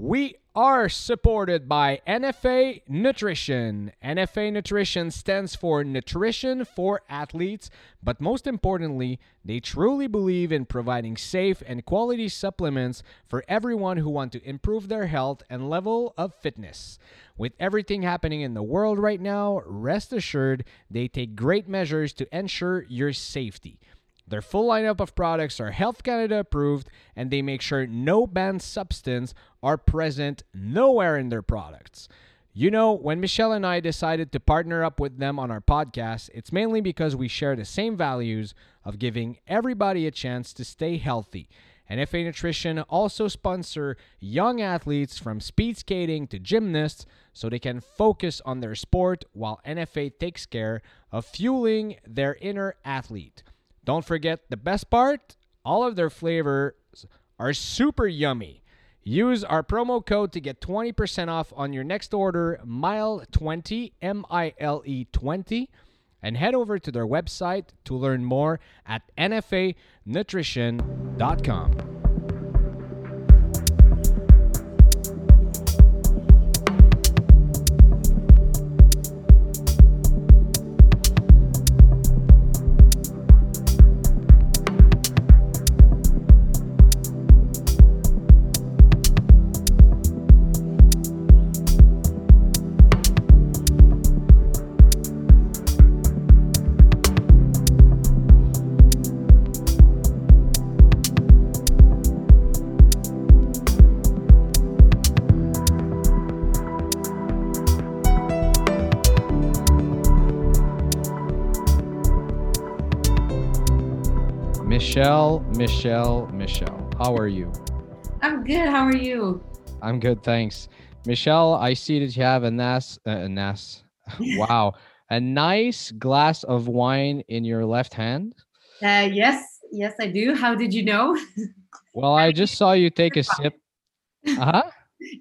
We are supported by NFA Nutrition. NFA Nutrition stands for Nutrition for Athletes, but most importantly, they truly believe in providing safe and quality supplements for everyone who want to improve their health and level of fitness. With everything happening in the world right now, rest assured they take great measures to ensure your safety. Their full lineup of products are Health Canada approved, and they make sure no banned substance are present nowhere in their products. You know, when Michelle and I decided to partner up with them on our podcast, it's mainly because we share the same values of giving everybody a chance to stay healthy. NFA Nutrition also sponsor young athletes from speed skating to gymnasts so they can focus on their sport while NFA takes care of fueling their inner athlete. Don't forget the best part all of their flavors are super yummy. Use our promo code to get 20% off on your next order, MILE20, M I L E 20, and head over to their website to learn more at NFAnutrition.com. Michelle, Michelle, Michelle. How are you? I'm good. How are you? I'm good, thanks. Michelle, I see that you have a nice, uh, a nice, wow, a nice glass of wine in your left hand. Uh, yes, yes, I do. How did you know? Well, I just saw you take a sip. Uh huh.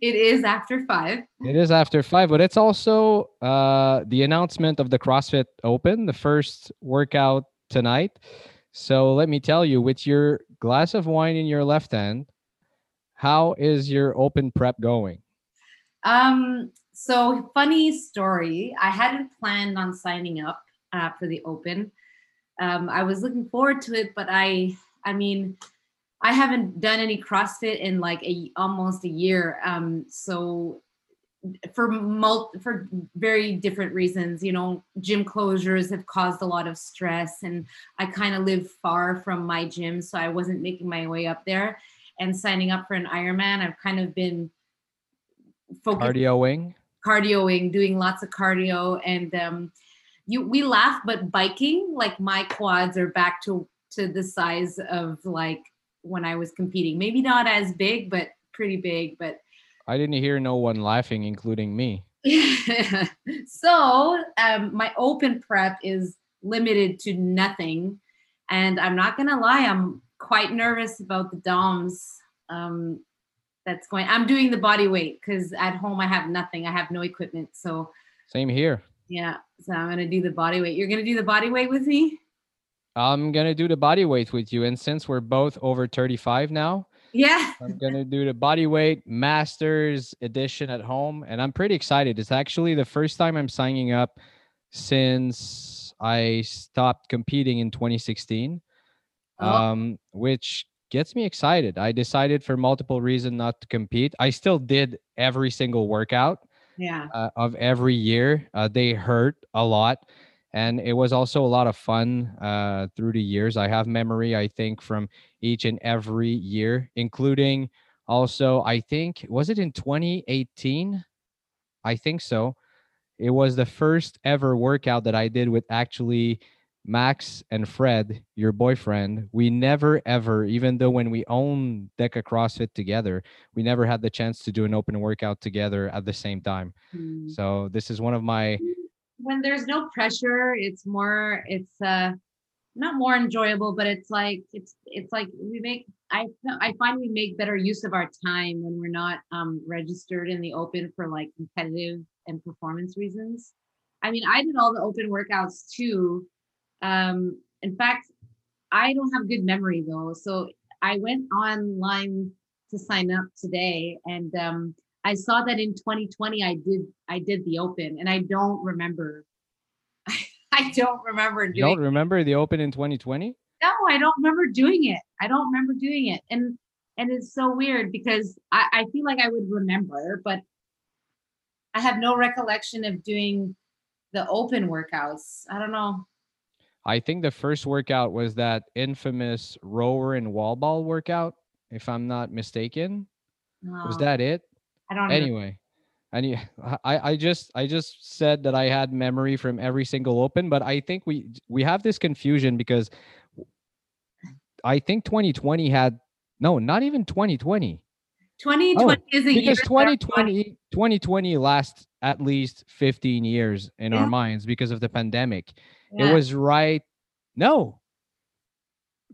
It is after five. It is after five, but it's also uh, the announcement of the CrossFit Open, the first workout tonight. So let me tell you, with your glass of wine in your left hand, how is your open prep going? Um, so funny story. I hadn't planned on signing up uh, for the Open. Um, I was looking forward to it, but I, I mean, I haven't done any CrossFit in like a almost a year. Um, so for mul- for very different reasons you know gym closures have caused a lot of stress and i kind of live far from my gym so i wasn't making my way up there. And signing up for an ironman i've kind of been focused cardioing cardioing doing lots of cardio and um you we laugh but biking like my quads are back to to the size of like when i was competing. Maybe not as big but pretty big but I didn't hear no one laughing, including me. so um, my open prep is limited to nothing, and I'm not gonna lie, I'm quite nervous about the DOMS. Um, that's going. I'm doing the body weight because at home I have nothing. I have no equipment. So same here. Yeah, so I'm gonna do the body weight. You're gonna do the body weight with me. I'm gonna do the body weight with you, and since we're both over 35 now, yeah. I'm gonna do the body weight masters edition at home, and I'm pretty excited. It's actually the first time I'm signing up since I stopped competing in 2016. Oh. Um, which gets me excited. I decided for multiple reasons not to compete. I still did every single workout. Yeah. Uh, of every year, uh, they hurt a lot and it was also a lot of fun uh, through the years. I have memory, I think, from each and every year, including also, I think, was it in 2018? I think so. It was the first ever workout that I did with actually Max and Fred, your boyfriend. We never ever, even though when we own Deca CrossFit together, we never had the chance to do an open workout together at the same time. Mm. So this is one of my when there's no pressure, it's more it's uh not more enjoyable, but it's like it's it's like we make I I find we make better use of our time when we're not um registered in the open for like competitive and performance reasons. I mean, I did all the open workouts too. Um, in fact, I don't have good memory though. So I went online to sign up today, and um, I saw that in 2020 I did I did the Open, and I don't remember. I don't remember You don't remember the Open in 2020? No, I don't remember doing it. I don't remember doing it, and and it's so weird because I, I feel like I would remember, but I have no recollection of doing the Open workouts. I don't know. I think the first workout was that infamous rower and wall ball workout, if I'm not mistaken. Was that it? I don't know. Anyway, and you, I, I just I just said that I had memory from every single open, but I think we we have this confusion because I think 2020 had no, not even 2020. 2020 is a year. because that 2020 2020 lasts at least 15 years in Yeah. our minds because of the pandemic. Yeah. It was right. No.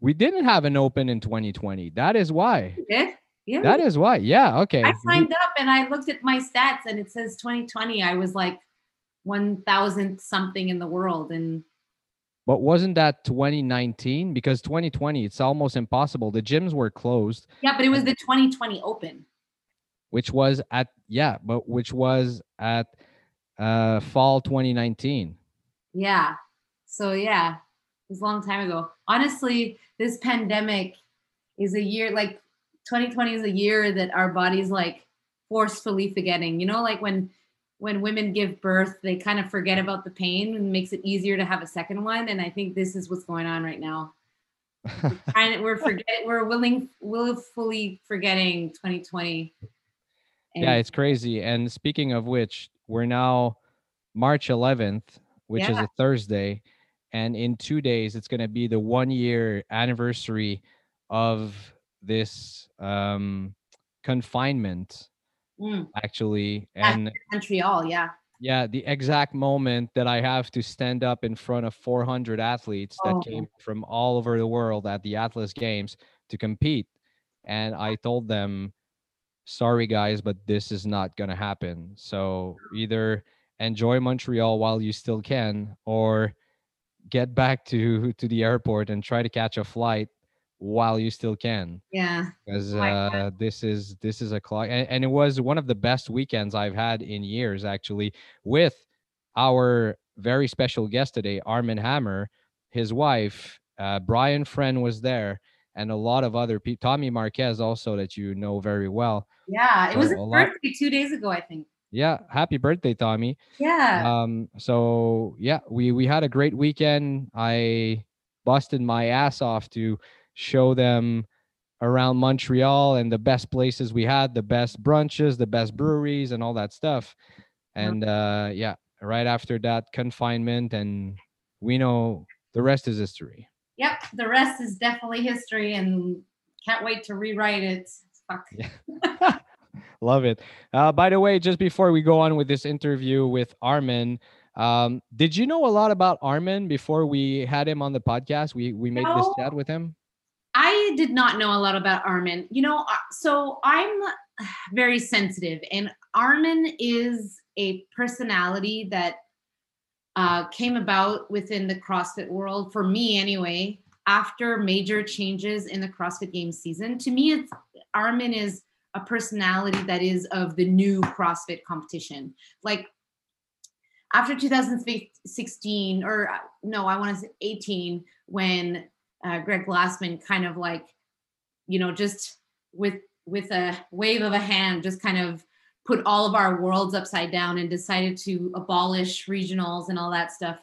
We didn't have an open in 2020. That is why. did? Yeah. That is why. Yeah, okay. I signed up and I looked at my stats and it says 2020. I was like 1000 something in the world. And But wasn't that 2019? Because 2020, it's almost impossible. The gyms were closed, yeah, but it was the 2020 open. which was at yeah, but which was at uh fall 2019. Yeah. So yeah, it was a long time ago. Honestly, this pandemic is a year like 2020 is a year that our body's like forcefully forgetting. You know, like when when women give birth, they kind of forget about the pain and makes it easier to have a second one. And I think this is what's going on right now. Trying we're forgetting we're willing willfully forgetting 2020. yeah, it's crazy. And speaking of which, we're now March 11th, which is a Thursday, and in 2 days it's going to be the 1 year anniversary of this um confinement Mm, actually and Montreal, yeah. Yeah, the exact moment that I have to stand up in front of 400 athletes that Oh. came from all over the world at the Atlas Games to compete. And I told them, sorry guys, but this is not going to happen. So either enjoy Montreal while you still can or get back to to the airport and try to catch a flight while you still can Yeah. because Oh uh, this is this is a clock and, and it was one of the best weekends i've had in years actually with our very special guest today armin hammer his wife uh, brian friend was there and a lot of other people tommy marquez also that you know very well Yeah. It was So his a lot- birthday two days ago, I think. yeah happy birthday tommy Yeah. um so yeah we we had a great weekend i busted my ass off to show them around montreal and the best places we had the best brunches the best breweries and all that stuff and uh yeah right after that confinement and we know the rest is history Yep, the rest is definitely history, and can't wait to rewrite it. Fuck. Yeah. Love it. Uh, by the way, just before we go on with this interview with Armin, um, did you know a lot about Armin before we had him on the podcast? We we made this chat with him. I did not know a lot about Armin. You know, uh, so I'm very sensitive, and Armin is a personality that uh, came about within the CrossFit world, for me anyway, after major changes in the CrossFit Games season. To me, it's Armin is a personality that is of the new CrossFit competition. Like after 2016, or uh, no, I want to say 18, when uh, Greg Glassman kind of like, you know, just with with a wave of a hand, just kind of put all of our worlds upside down and decided to abolish regionals and all that stuff.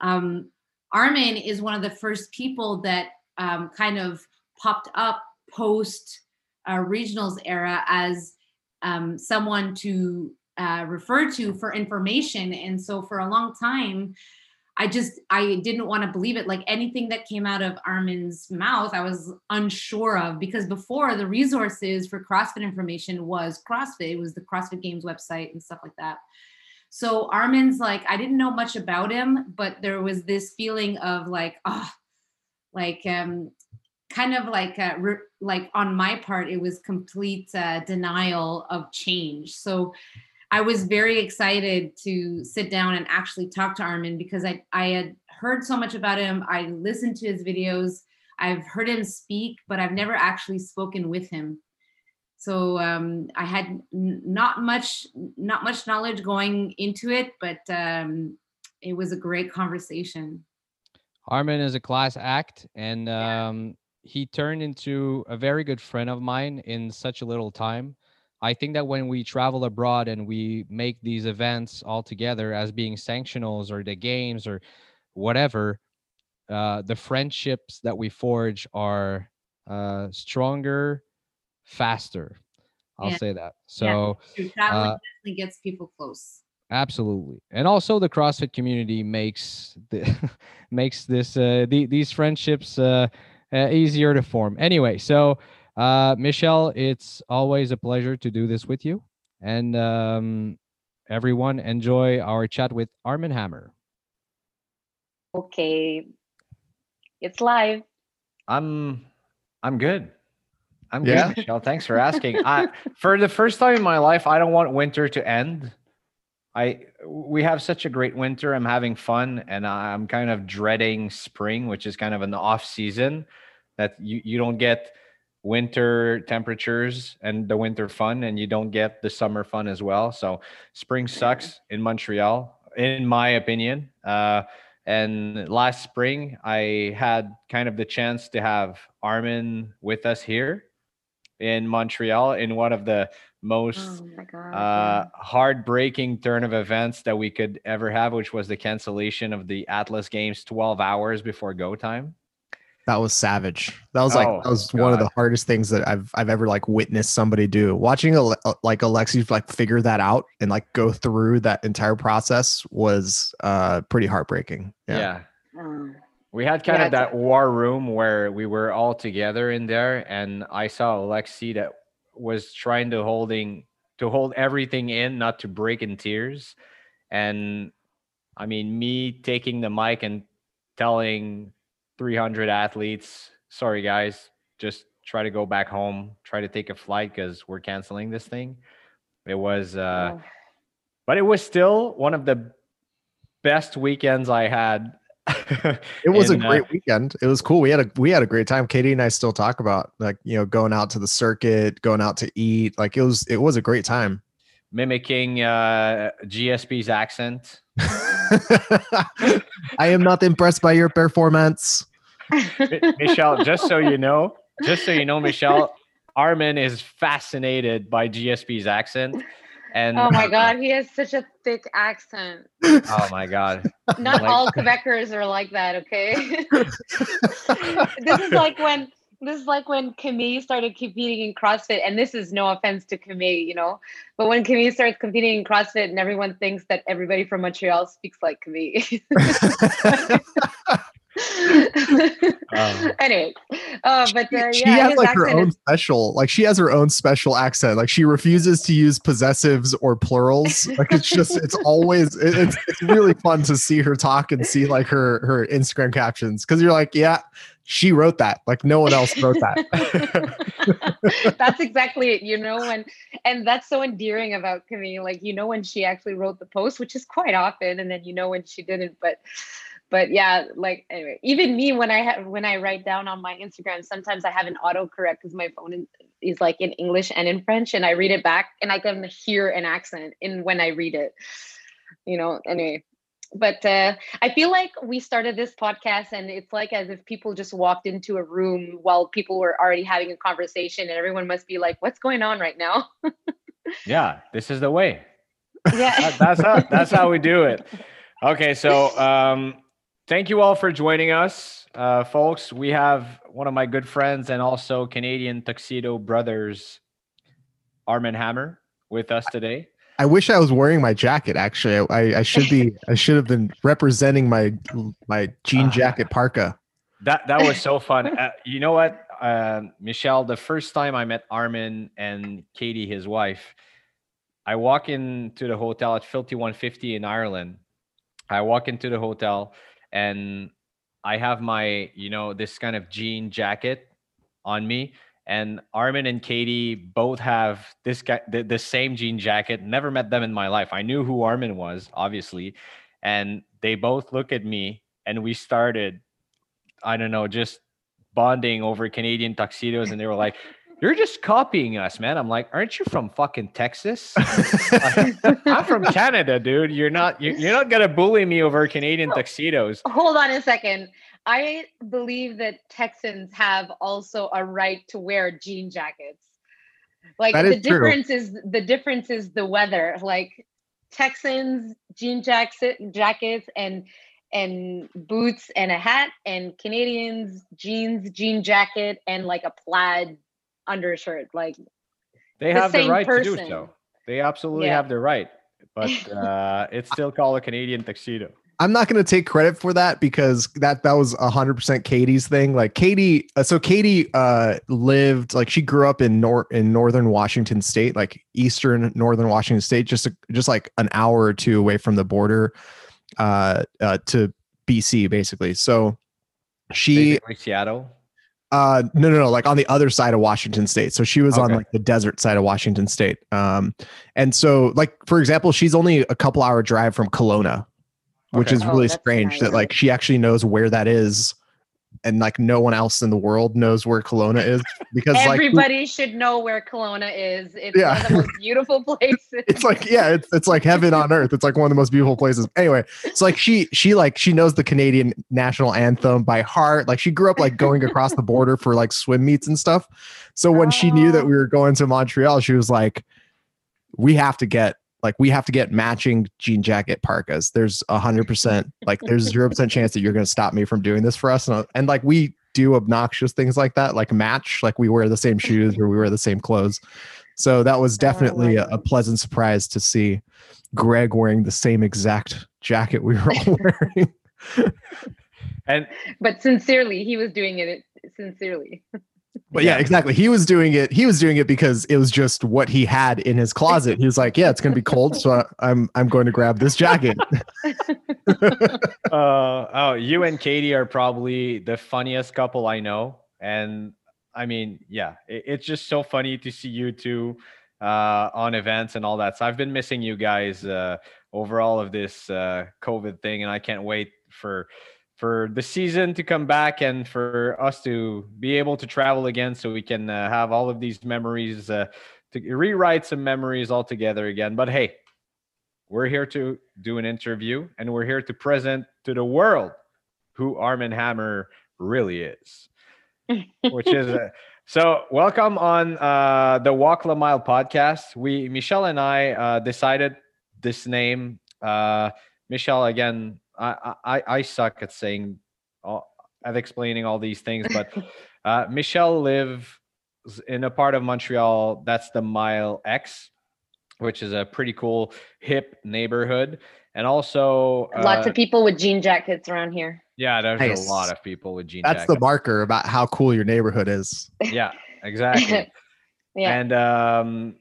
Um, Armin is one of the first people that um, kind of popped up post uh, regionals era as um, someone to uh, refer to for information. And so for a long time, I just I didn't want to believe it. Like anything that came out of Armin's mouth, I was unsure of because before the resources for CrossFit information was CrossFit. It was the CrossFit Games website and stuff like that. So Armin's like I didn't know much about him, but there was this feeling of like oh, like um, kind of like uh, like on my part, it was complete uh, denial of change. So I was very excited to sit down and actually talk to Armin because I, I had heard so much about him. I listened to his videos. I've heard him speak, but I've never actually spoken with him. so um, I had n- not much not much knowledge going into it, but um, it was a great conversation. Armin is a class act, and um, he turned into a very good friend of mine in such a little time. I think that when we travel abroad and we make these events all together as being sanctionals or the games or whatever, uh, the friendships that we forge are uh, stronger, faster. I'll Yeah. say that. So True, Traveling uh, definitely gets people close. absolutely, and also the CrossFit community makes the makes this uh, the, these friendships uh, uh, easier to form. Anyway, so uh, Michelle, it's always a pleasure to do this with you, and um, everyone enjoy our chat with Armin Hammer. Okay. It's live. I'm I'm good. I'm Yeah? good, Michelle. Thanks for asking. I for the first time in my life, I don't want winter to end. I we have such a great winter. I'm having fun and I'm kind of dreading spring, which is kind of an off season that you, you don't get winter temperatures and the winter fun and you don't get the summer fun as well. So spring sucks in Montreal, in my opinion. Uh, and last spring, I had kind of the chance to have Armin with us here in Montreal in one of the most Oh uh, heartbreaking turn of events that we could ever have, which was the cancellation of the Atlas Games 12 hours before go time. That was savage. That was like Oh, that was one of the hardest things that I've I've ever like witnessed somebody do. Watching Ale- uh, like Alexi like figure that out and like go through that entire process was uh pretty heartbreaking. Yeah. Yeah. Um, We had kind Yeah, of that war room where we were all together in there, and I saw Alexi that was trying to holding to hold everything in, not to break in tears. And I mean, me taking the mic and telling 300 athletes, "Sorry, guys, just try to go back home, try to take a flight because we're canceling this thing." It was, uh, oh, but it was still one of the best weekends I had. It was in, a uh, great weekend. It was cool. We had a we had a great time. Katie and I still talk about like you know going out to the circuit, going out to eat. Like it was it was a great time. mimicking uh, GSP's accent. I am not impressed by your performance. Michelle, just so you know, just so you know, Michelle, Armin is fascinated by GSP's accent. And oh my god, he has such a thick accent. oh my god. Not Like- all Quebecers are like that, okay? this is like when this is like when Camille started competing in CrossFit, and this is no offense to Camille, you know, but when Camille starts competing in CrossFit and everyone thinks that everybody from Montreal speaks like Camille. Um, anyway, uh, but uh, she yeah, has like her own is- special like she has her own special accent. Like she refuses to use possessives or plurals. Like it's just it's always it- it's, it's really fun to see her talk and see like her her instagram captions. Because you're like yeah she wrote that. Like no one else wrote that. That's exactly it. You know when and that's so endearing about camille. Like you know when she actually wrote the post which is quite often and then you know when she didn't but but yeah like anyway even me when i have when i write down on my instagram sometimes i have an autocorrect because my phone is, is like in english and in french and i read it back and i can hear an accent in when i read it you know anyway but uh, i feel like we started this podcast and it's like as if people just walked into a room while people were already having a conversation and everyone must be like what's going on right now yeah, this is the way. yeah That- that's how that's how we do it. Okay, so um, thank you all for joining us, uh, folks. We have one of my good friends and also Canadian Tuxedo Brothers, Armin Hammer, with us today. i wish i was wearing my jacket actually i i should be i should have been representing my my jean Ah. jacket parka That that was so fun. Uh, you know what, um, Michelle? The first time I met Armin and Katie, his wife, I walk into the hotel at Filthy 150 in Ireland. I walk into the hotel and I have my, you know, this kind of jean jacket on me. And Armin and Katie both have this guy, the, the same jean jacket. Never met them in my life. I knew who Armin was, obviously. And they both look at me and we started I don't know, just bonding over Canadian tuxedos, and they were like, you're just copying us, man. I'm like, aren't you from fucking Texas? I'm from Canada, dude. You're not. You're, you're not gonna bully me over Canadian tuxedos. Hold on a second. I believe that Texans have also a right to wear jean jackets. Like That the is true. difference is the difference is the weather. Like Texans jean jacket jackets and and boots and a hat and Canadians jeans jean jacket and like a plaid undershirt. Like They the have the same right to do person. so. They absolutely Yeah. have the right, but uh, it's still called a Canadian tuxedo. I'm not going to take credit for that because that that was 100% Katie's thing. Like Katie, uh, so Katie uh lived like she grew up in nor in northern Washington state, like eastern northern Washington state, just a, just like an hour or two away from the border uh, uh to BC basically. So she Basically Seattle. Uh no no no like on the other side of Washington state. So she was on like the desert side of Washington state. Um and so like for example, she's only a couple hour drive from Kelowna, which Okay. is Oh, really strange nice. that like she actually knows where that is and like no one else in the world knows where Kelowna is because like everybody should know where Kelowna is. It's Yeah. one of the most beautiful places. it's like yeah it's, it's like heaven on earth it's like one of the most beautiful places anyway it's like she she like she knows the canadian national anthem by heart like she grew up like going across the border for like swim meets and stuff so when she knew that oh. we were going to montreal she was like we have to get like we have to get matching jean jacket parkas there's a hundred percent like there's zero percent chance that you're going to stop me from doing this for us and, and like we do obnoxious things like that like match like we wear the same shoes or we wear the same clothes so that was oh, definitely a, a pleasant surprise to see Greg wearing the same exact jacket we were all wearing. And but sincerely, he was doing it sincerely. But yeah, Yeah. exactly. He was doing it. He was doing it because it was just what he had in his closet. He was like, "Yeah, it's going to be cold, so I'm I'm going to grab this jacket." uh, oh, you and Katie are probably the funniest couple I know. And I mean, yeah, it, it's just so funny to see you two uh, on events and all that. So I've been missing you guys uh, over all of this uh, COVID thing, and I can't wait for for the season to come back and for us to be able to travel again, so we can uh, have all of these memories uh, to rewrite some memories all together again. But hey, we're here to do an interview and we're here to present to the world who Armin Hammer really is, which is uh, so. Welcome on uh, the Walk La Mile podcast. We Michelle and I uh, decided this name. Uh, Michelle, again, I, I I suck at saying, all, at explaining all these things, but uh, Michelle lives in a part of Montreal that's the Mile X, which is a pretty cool hip neighborhood, and also Lots uh, of people with jean jackets around here. yeah, there's Nice. a lot of people with jean jackets. That's the marker about how cool your neighborhood is. yeah, exactly. yeah. And um,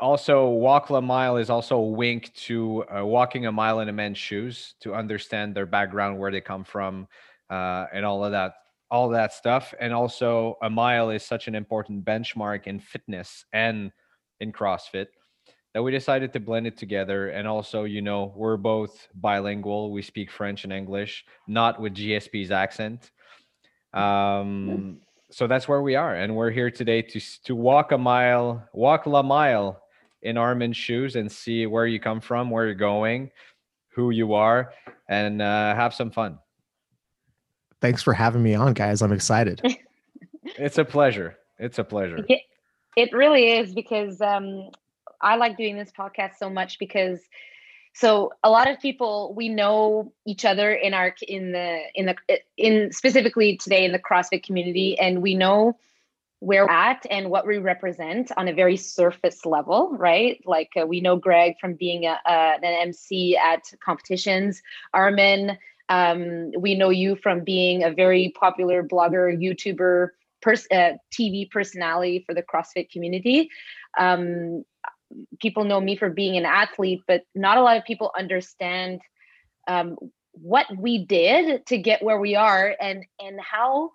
also, Walk La Mile is also a wink to uh, walking a mile in a man's shoes to understand their background, where they come from, uh, and all of that, all that stuff. And also, a mile is such an important benchmark in fitness and in CrossFit that we decided to blend it together. And also, you know, we're both bilingual. We speak French and English, not with GSP's accent. Um, so that's where we are, and we're here today to to walk a mile, walk la mile in Armin's shoes, and see where you come from, where you're going, who you are, and uh, have some fun. Thanks for having me on, guys. I'm excited. It's a pleasure. It's a pleasure. Yeah, it really is because um, I like doing this podcast so much because so a lot of people we know each other in our in the in the in specifically today in the CrossFit community and we know where we're at and what we represent on a very surface level, right? Like uh, we know Greg from being a, a, an MC at competitions, Armin. Um, we know you from being a very popular blogger, YouTuber, pers- uh, TV personality for the CrossFit community. Um, people know me for being an athlete, but not a lot of people understand um, what we did to get where we are and and how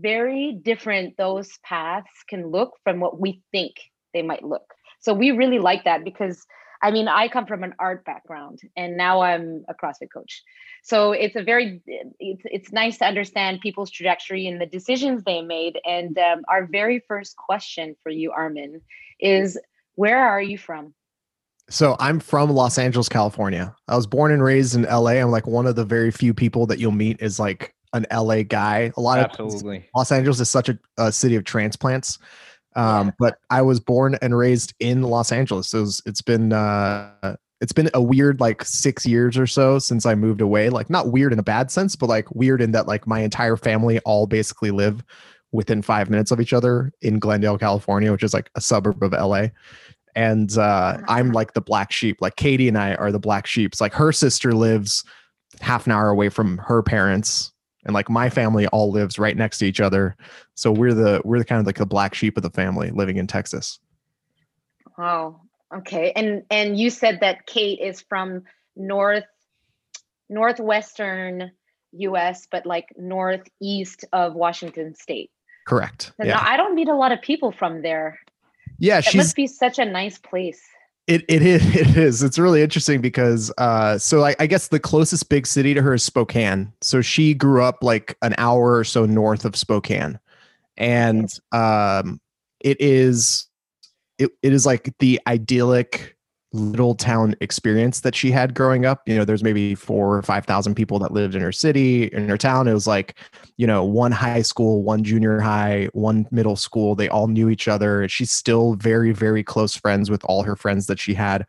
very different those paths can look from what we think they might look. So we really like that because I mean, I come from an art background and now I'm a CrossFit coach. So it's a very, it's, it's nice to understand people's trajectory and the decisions they made. And um, our very first question for you, Armin, is where are you from? So I'm from Los Angeles, California. I was born and raised in LA. I'm like one of the very few people that you'll meet is like an LA guy. A lot Absolutely. of Los Angeles is such a, a city of transplants. Um, yeah. but I was born and raised in Los Angeles. So it was, it's been uh, it's been a weird like six years or so since I moved away. Like not weird in a bad sense, but like weird in that like my entire family all basically live within five minutes of each other in Glendale, California, which is like a suburb of LA. And uh, I'm like the black sheep. Like Katie and I are the black sheep. It's like her sister lives half an hour away from her parents and like my family all lives right next to each other. So we're the we're the kind of like the black sheep of the family living in texas. Oh okay. And and you said that kate is from north northwestern us but like northeast of washington state. Correct. Yeah. i don't meet a lot of people from there. Yeah it must be such a nice place it it is it is. It's really interesting because uh so I, I guess the closest big city to her is Spokane. So she grew up like an hour or so north of Spokane. And um it is it, it is like the idyllic little town experience that she had growing up. You know, there's maybe four or 5,000 people that lived in her city, in her town. It was like, you know, one high school, one junior high, one middle school. They all knew each other. She's still very, very close friends with all her friends that she had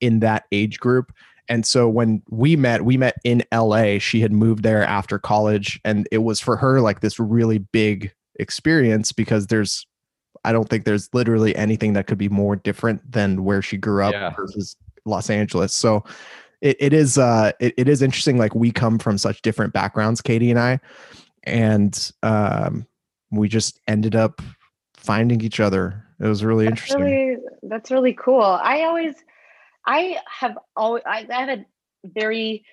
in that age group. And so when we met, we met in LA. She had moved there after college. And it was for her like this really big experience because there's I don't think there's literally anything that could be more different than where she grew up yeah. versus Los Angeles. So it, it is uh it, it is interesting. Like we come from such different backgrounds, Katie and I, and um we just ended up finding each other. It was really that's interesting. Really, that's really cool. I always I have always I, I have a very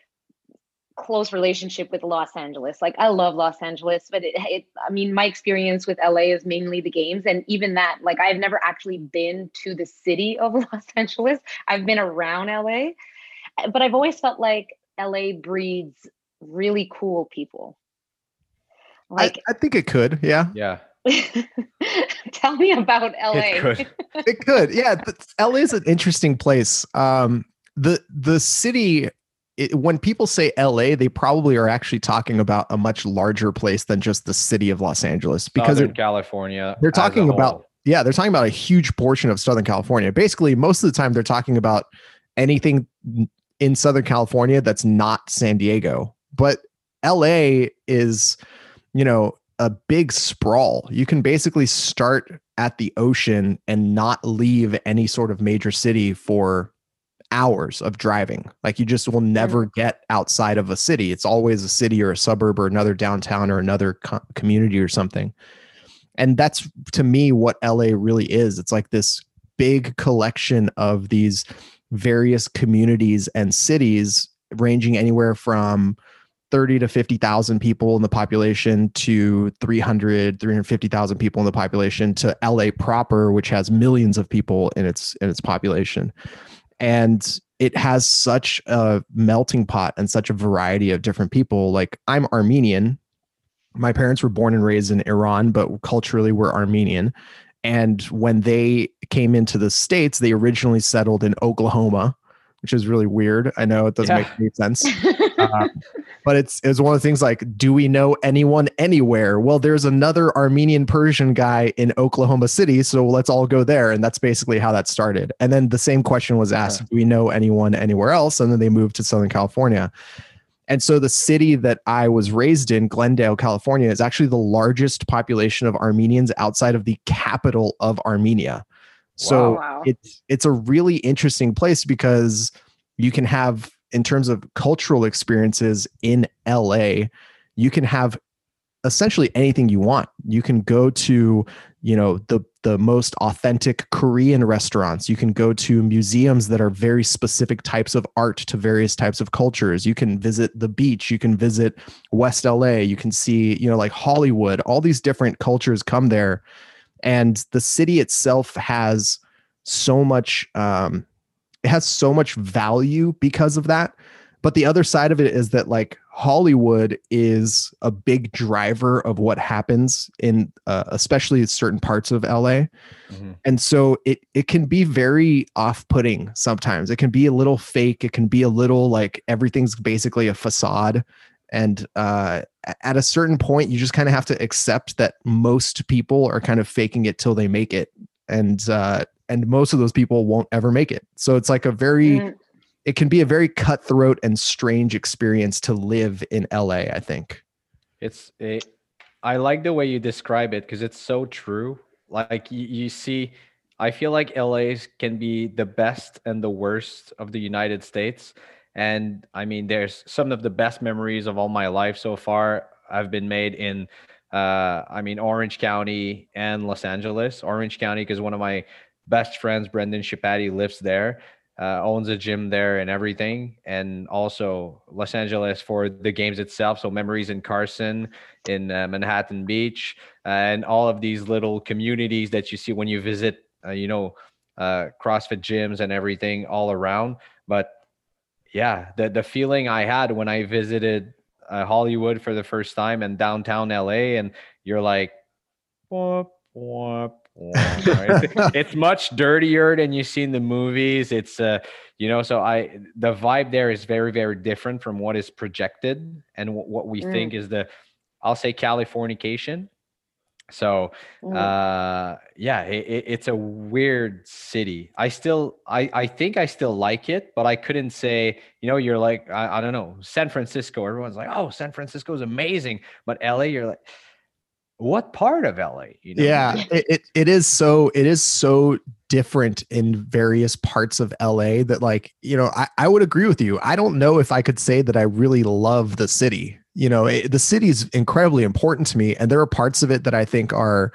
close relationship with Los Angeles. Like I love Los Angeles, but it, it, I mean, my experience with LA is mainly the games, and even that, like I've never actually been to the city of Los Angeles. I've been around LA, but I've always felt like LA breeds really cool people. Like I, I think it could, yeah, yeah. Tell me about LA. It could. it could. Yeah, LA is an interesting place. Um, the the city it, when people say LA, they probably are actually talking about a much larger place than just the city of Los Angeles because Southern California. They're talking about yeah, they're talking about a huge portion of Southern California. Basically, most of the time they're talking about anything in Southern California that's not San Diego. But LA is, you know, a big sprawl. You can basically start at the ocean and not leave any sort of major city for hours of driving. Like you just will never get outside of a city. It's always a city or a suburb or another downtown or another co- community or something. And that's to me what LA really is. It's like this big collection of these various communities and cities ranging anywhere from 30 to 50,000 people in the population to 300 350,000 people in the population to LA proper which has millions of people in its in its population and it has such a melting pot and such a variety of different people. Like i'm armenian. My parents were born and raised in iran but culturally we're armenian. And when they came into the states they originally settled in oklahoma which is really weird. I know it doesn't yeah. make any sense. Uh, but it's it's one of the things like, do we know anyone anywhere? Well, there's another Armenian Persian guy in Oklahoma City, so let's all go there. And that's basically how that started. And then the same question was asked, yeah. do we know anyone anywhere else? And then they moved to Southern California. And so the city that I was raised in, Glendale, California, is actually the largest population of Armenians outside of the capital of Armenia. So wow. it's it's a really interesting place because you can have in terms of cultural experiences in LA, you can have essentially anything you want. You can go to, you know, the the most authentic Korean restaurants. You can go to museums that are very specific types of art to various types of cultures. You can visit the beach, you can visit West LA, you can see, you know, like Hollywood. All these different cultures come there and the city itself has so much um, it has so much value because of that. But the other side of it is that like Hollywood is a big driver of what happens in uh, especially certain parts of LA. Mhm. And so it it can be very off-putting sometimes. It can be a little fake, it can be a little like everything's basically a facade and uh at a certain point you just kind of have to accept that most people are kind of faking it till they make it and uh and most of those people won't ever make it. So it's like a very Mm, it can be a very cutthroat and strange experience to live in LA, I think. It's it, I like the way you describe it because it's so true. Like you, you see, I feel like LA's can be the best and the worst of the United States. And I mean, there's some of the best memories of all my life so far. I've been made in, uh, I mean, Orange County and Los Angeles. Orange County because one of my best friends, Brendan Shipati, lives there uh, owns a gym there and everything, and also Los Angeles for the games itself. So memories in Carson, in uh, Manhattan Beach, and all of these little communities that you see when you visit, uh, you know, uh, CrossFit gyms and everything all around. But yeah, the the feeling I had when I visited uh, Hollywood for the first time and downtown LA, and you're like, whoop, whoop, whoop, it's much dirtier than you see in the movies. It's uh, you know, so I the vibe there is very, very different from what is projected and wh- what we Mm. think is the, I'll say Californication. So mm. uh yeah it, it- it's a weird city i still i i think i still like it but i couldn't say you know you're like i, I don't know san francisco everyone's like oh san francisco is amazing but la you're like what part of la you know Yeah, it, it it is so it is so different in various parts of LA that like, you know, I, I would agree with you. I don't know if I could say that I really love the city. You know, it, the city is incredibly important to me and there are parts of it that I think are,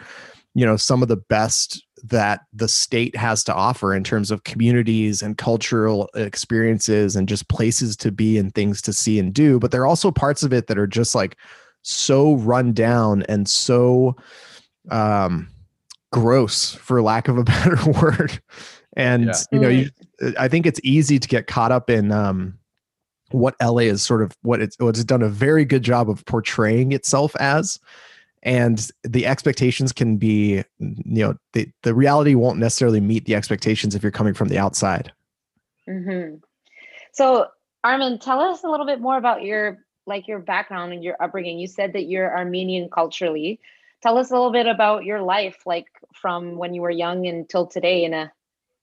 you know, some of the best that the state has to offer in terms of communities and cultural experiences and just places to be and things to see and do, but there are also parts of it that are just like so run down and so um gross for lack of a better word and Yeah. you know you, i think it's easy to get caught up in um what la is sort of what it's what it's done a very good job of portraying itself as and the expectations can be you know the, the reality won't necessarily meet the expectations if you're coming from the outside hmm So, Armin, tell us a little bit more about your like your background and your upbringing. You said that you're Armenian culturally. Tell us a little bit about your life, like from when you were young until today, in a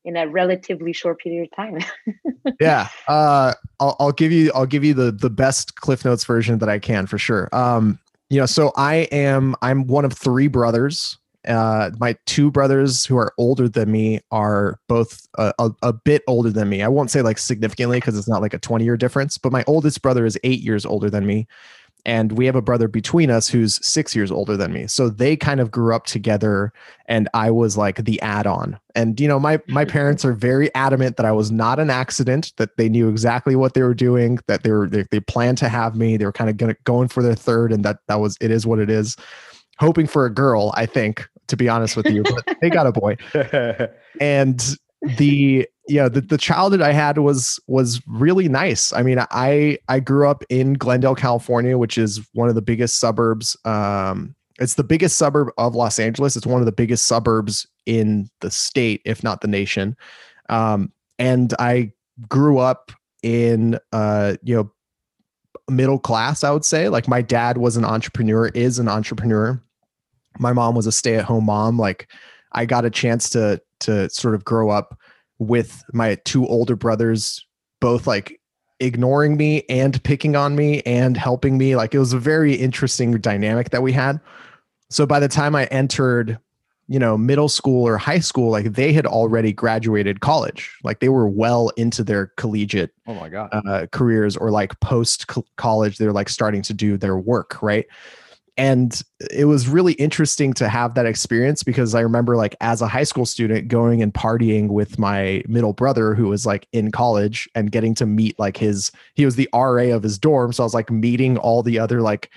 in a relatively short period of time. yeah uh I'll, I'll give you i'll give you the the best cliff notes version that i can for sure. Um you know so i am i'm one of three brothers. Uh my two brothers who are older than me are both a, a, a bit older than me. I won't say like significantly because it's not like a 20 year difference but my oldest brother is eight years older than me and we have a brother between us who's six years older than me. So they kind of grew up together and i was like the add-on. And you know my my mm-hmm. parents are very adamant that i was not an accident that they knew exactly what they were doing that they were they, they planned to have me they were kind of gonna going for their third and that that was it is what it is. Hoping for a girl i think to be honest with you but they got a boy. And the yeah the, the childhood i had was was really nice. I mean i i grew up in glendale california which is one of the biggest suburbs um it's the biggest suburb of los angeles. It's one of the biggest suburbs in the state if not the nation. Um and i grew up in uh you know middle class i would say. Like my dad was an entrepreneur is an entrepreneur. My mom was a stay-at-home mom. Like i got a chance to to sort of grow up with my two older brothers both like ignoring me and picking on me and helping me. Like it was a very interesting dynamic that we had. So by the time i entered you know middle school or high school like they had already graduated college. Like they were well into their collegiate oh my god. uh, careers or like post college they're like starting to do their work right and it was really interesting to have that experience because i remember like as a high school student going and partying with my middle brother who was like in college and getting to meet like his he was the ra of his dorm. So i was like meeting all the other like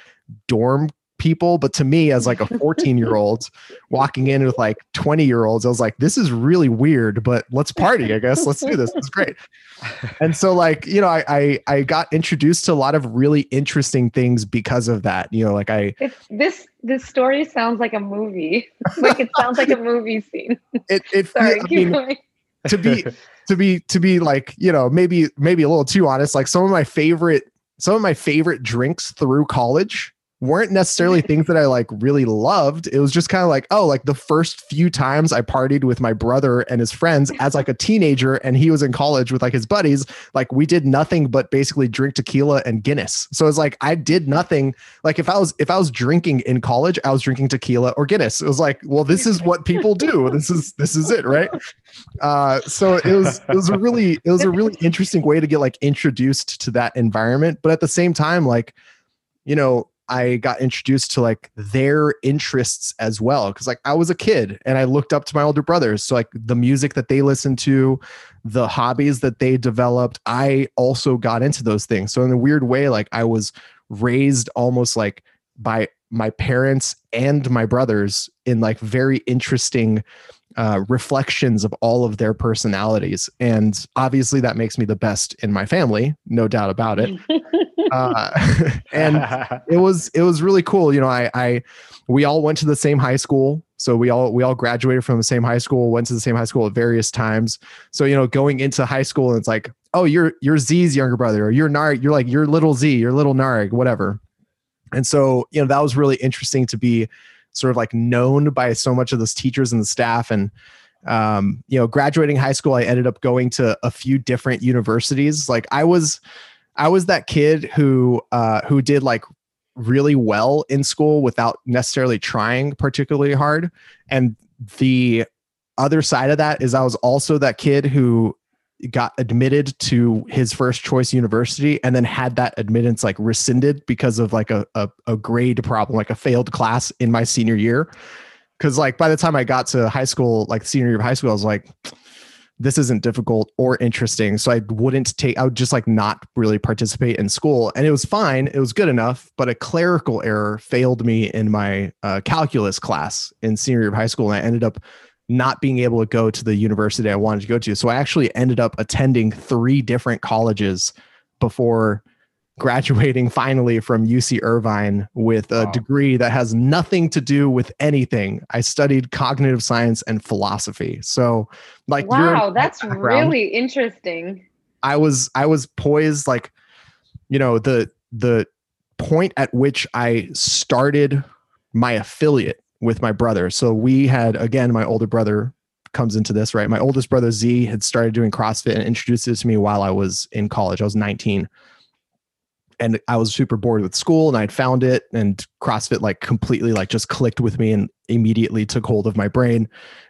dorm people, but to me, as like a 14 year old walking in with like 20 year olds, I was like, this is really weird, but let's party, I guess. Let's do this. It's great. And so, like, you know, I, I I got introduced to a lot of really interesting things because of that. You know, like I It's, this this story sounds like a movie. like it sounds like a movie scene. it it Sorry, I mean, going. to be to be to be like you know maybe maybe a little too honest like some of my favorite some of my favorite drinks through college weren't necessarily things that I like really loved. It was just kind of like, oh, like the first few times I partied with my brother and his friends as like a teenager and he was in college with like his buddies, like we did nothing but basically drink tequila and Guinness. So it's like I did nothing. Like if I was if I was drinking in college, I was drinking tequila or Guinness. It was like, well, this is what people do. This is this is it, right? Uh so it was it was a really it was a really interesting way to get like introduced to that environment, but at the same time like you know, I got introduced to like their interests as well. Cause like I was a kid and I looked up to my older brothers. So like the music that they listened to, the hobbies that they developed, I also got into those things. So in a weird way, like I was raised almost like by my parents and my brothers in like very interesting uh, reflections of all of their personalities. And obviously that makes me the best in my family, no doubt about it. Uh, and it was it was really cool you know i i we all went to the same high school so we all we all graduated from the same high school went to the same high school at various times so you know going into high school and it's like oh you're you're z's younger brother or you're narg you're like you're little z you're little narg whatever and so you know that was really interesting to be sort of like known by so much of those teachers and the staff and um, you know graduating high school i ended up going to a few different universities like i was I was that kid who uh, who did like really well in school without necessarily trying particularly hard. And the other side of that is I was also that kid who got admitted to his first choice university and then had that admittance like rescinded because of like a, a, a grade problem, like a failed class in my senior year. Cause like by the time I got to high school, like senior year of high school, I was like, this isn't difficult or interesting. So I wouldn't take, I would just like not really participate in school. And it was fine. It was good enough, but a clerical error failed me in my uh, calculus class in senior year of high school. And I ended up not being able to go to the university I wanted to go to. So I actually ended up attending three different colleges before graduating finally from UC Irvine with a Wow. degree that has nothing to do with anything. I studied cognitive science and philosophy. So like wow, that's really interesting. I was I was poised like you know the the point at which I started my affiliate with my brother. So we had again my older brother comes into this, right? My oldest brother Z had started doing CrossFit and introduced it to me while I was in college. I was 19. And I was super bored with school and I'd found it and CrossFit like completely like just clicked with me and immediately took hold of my brain.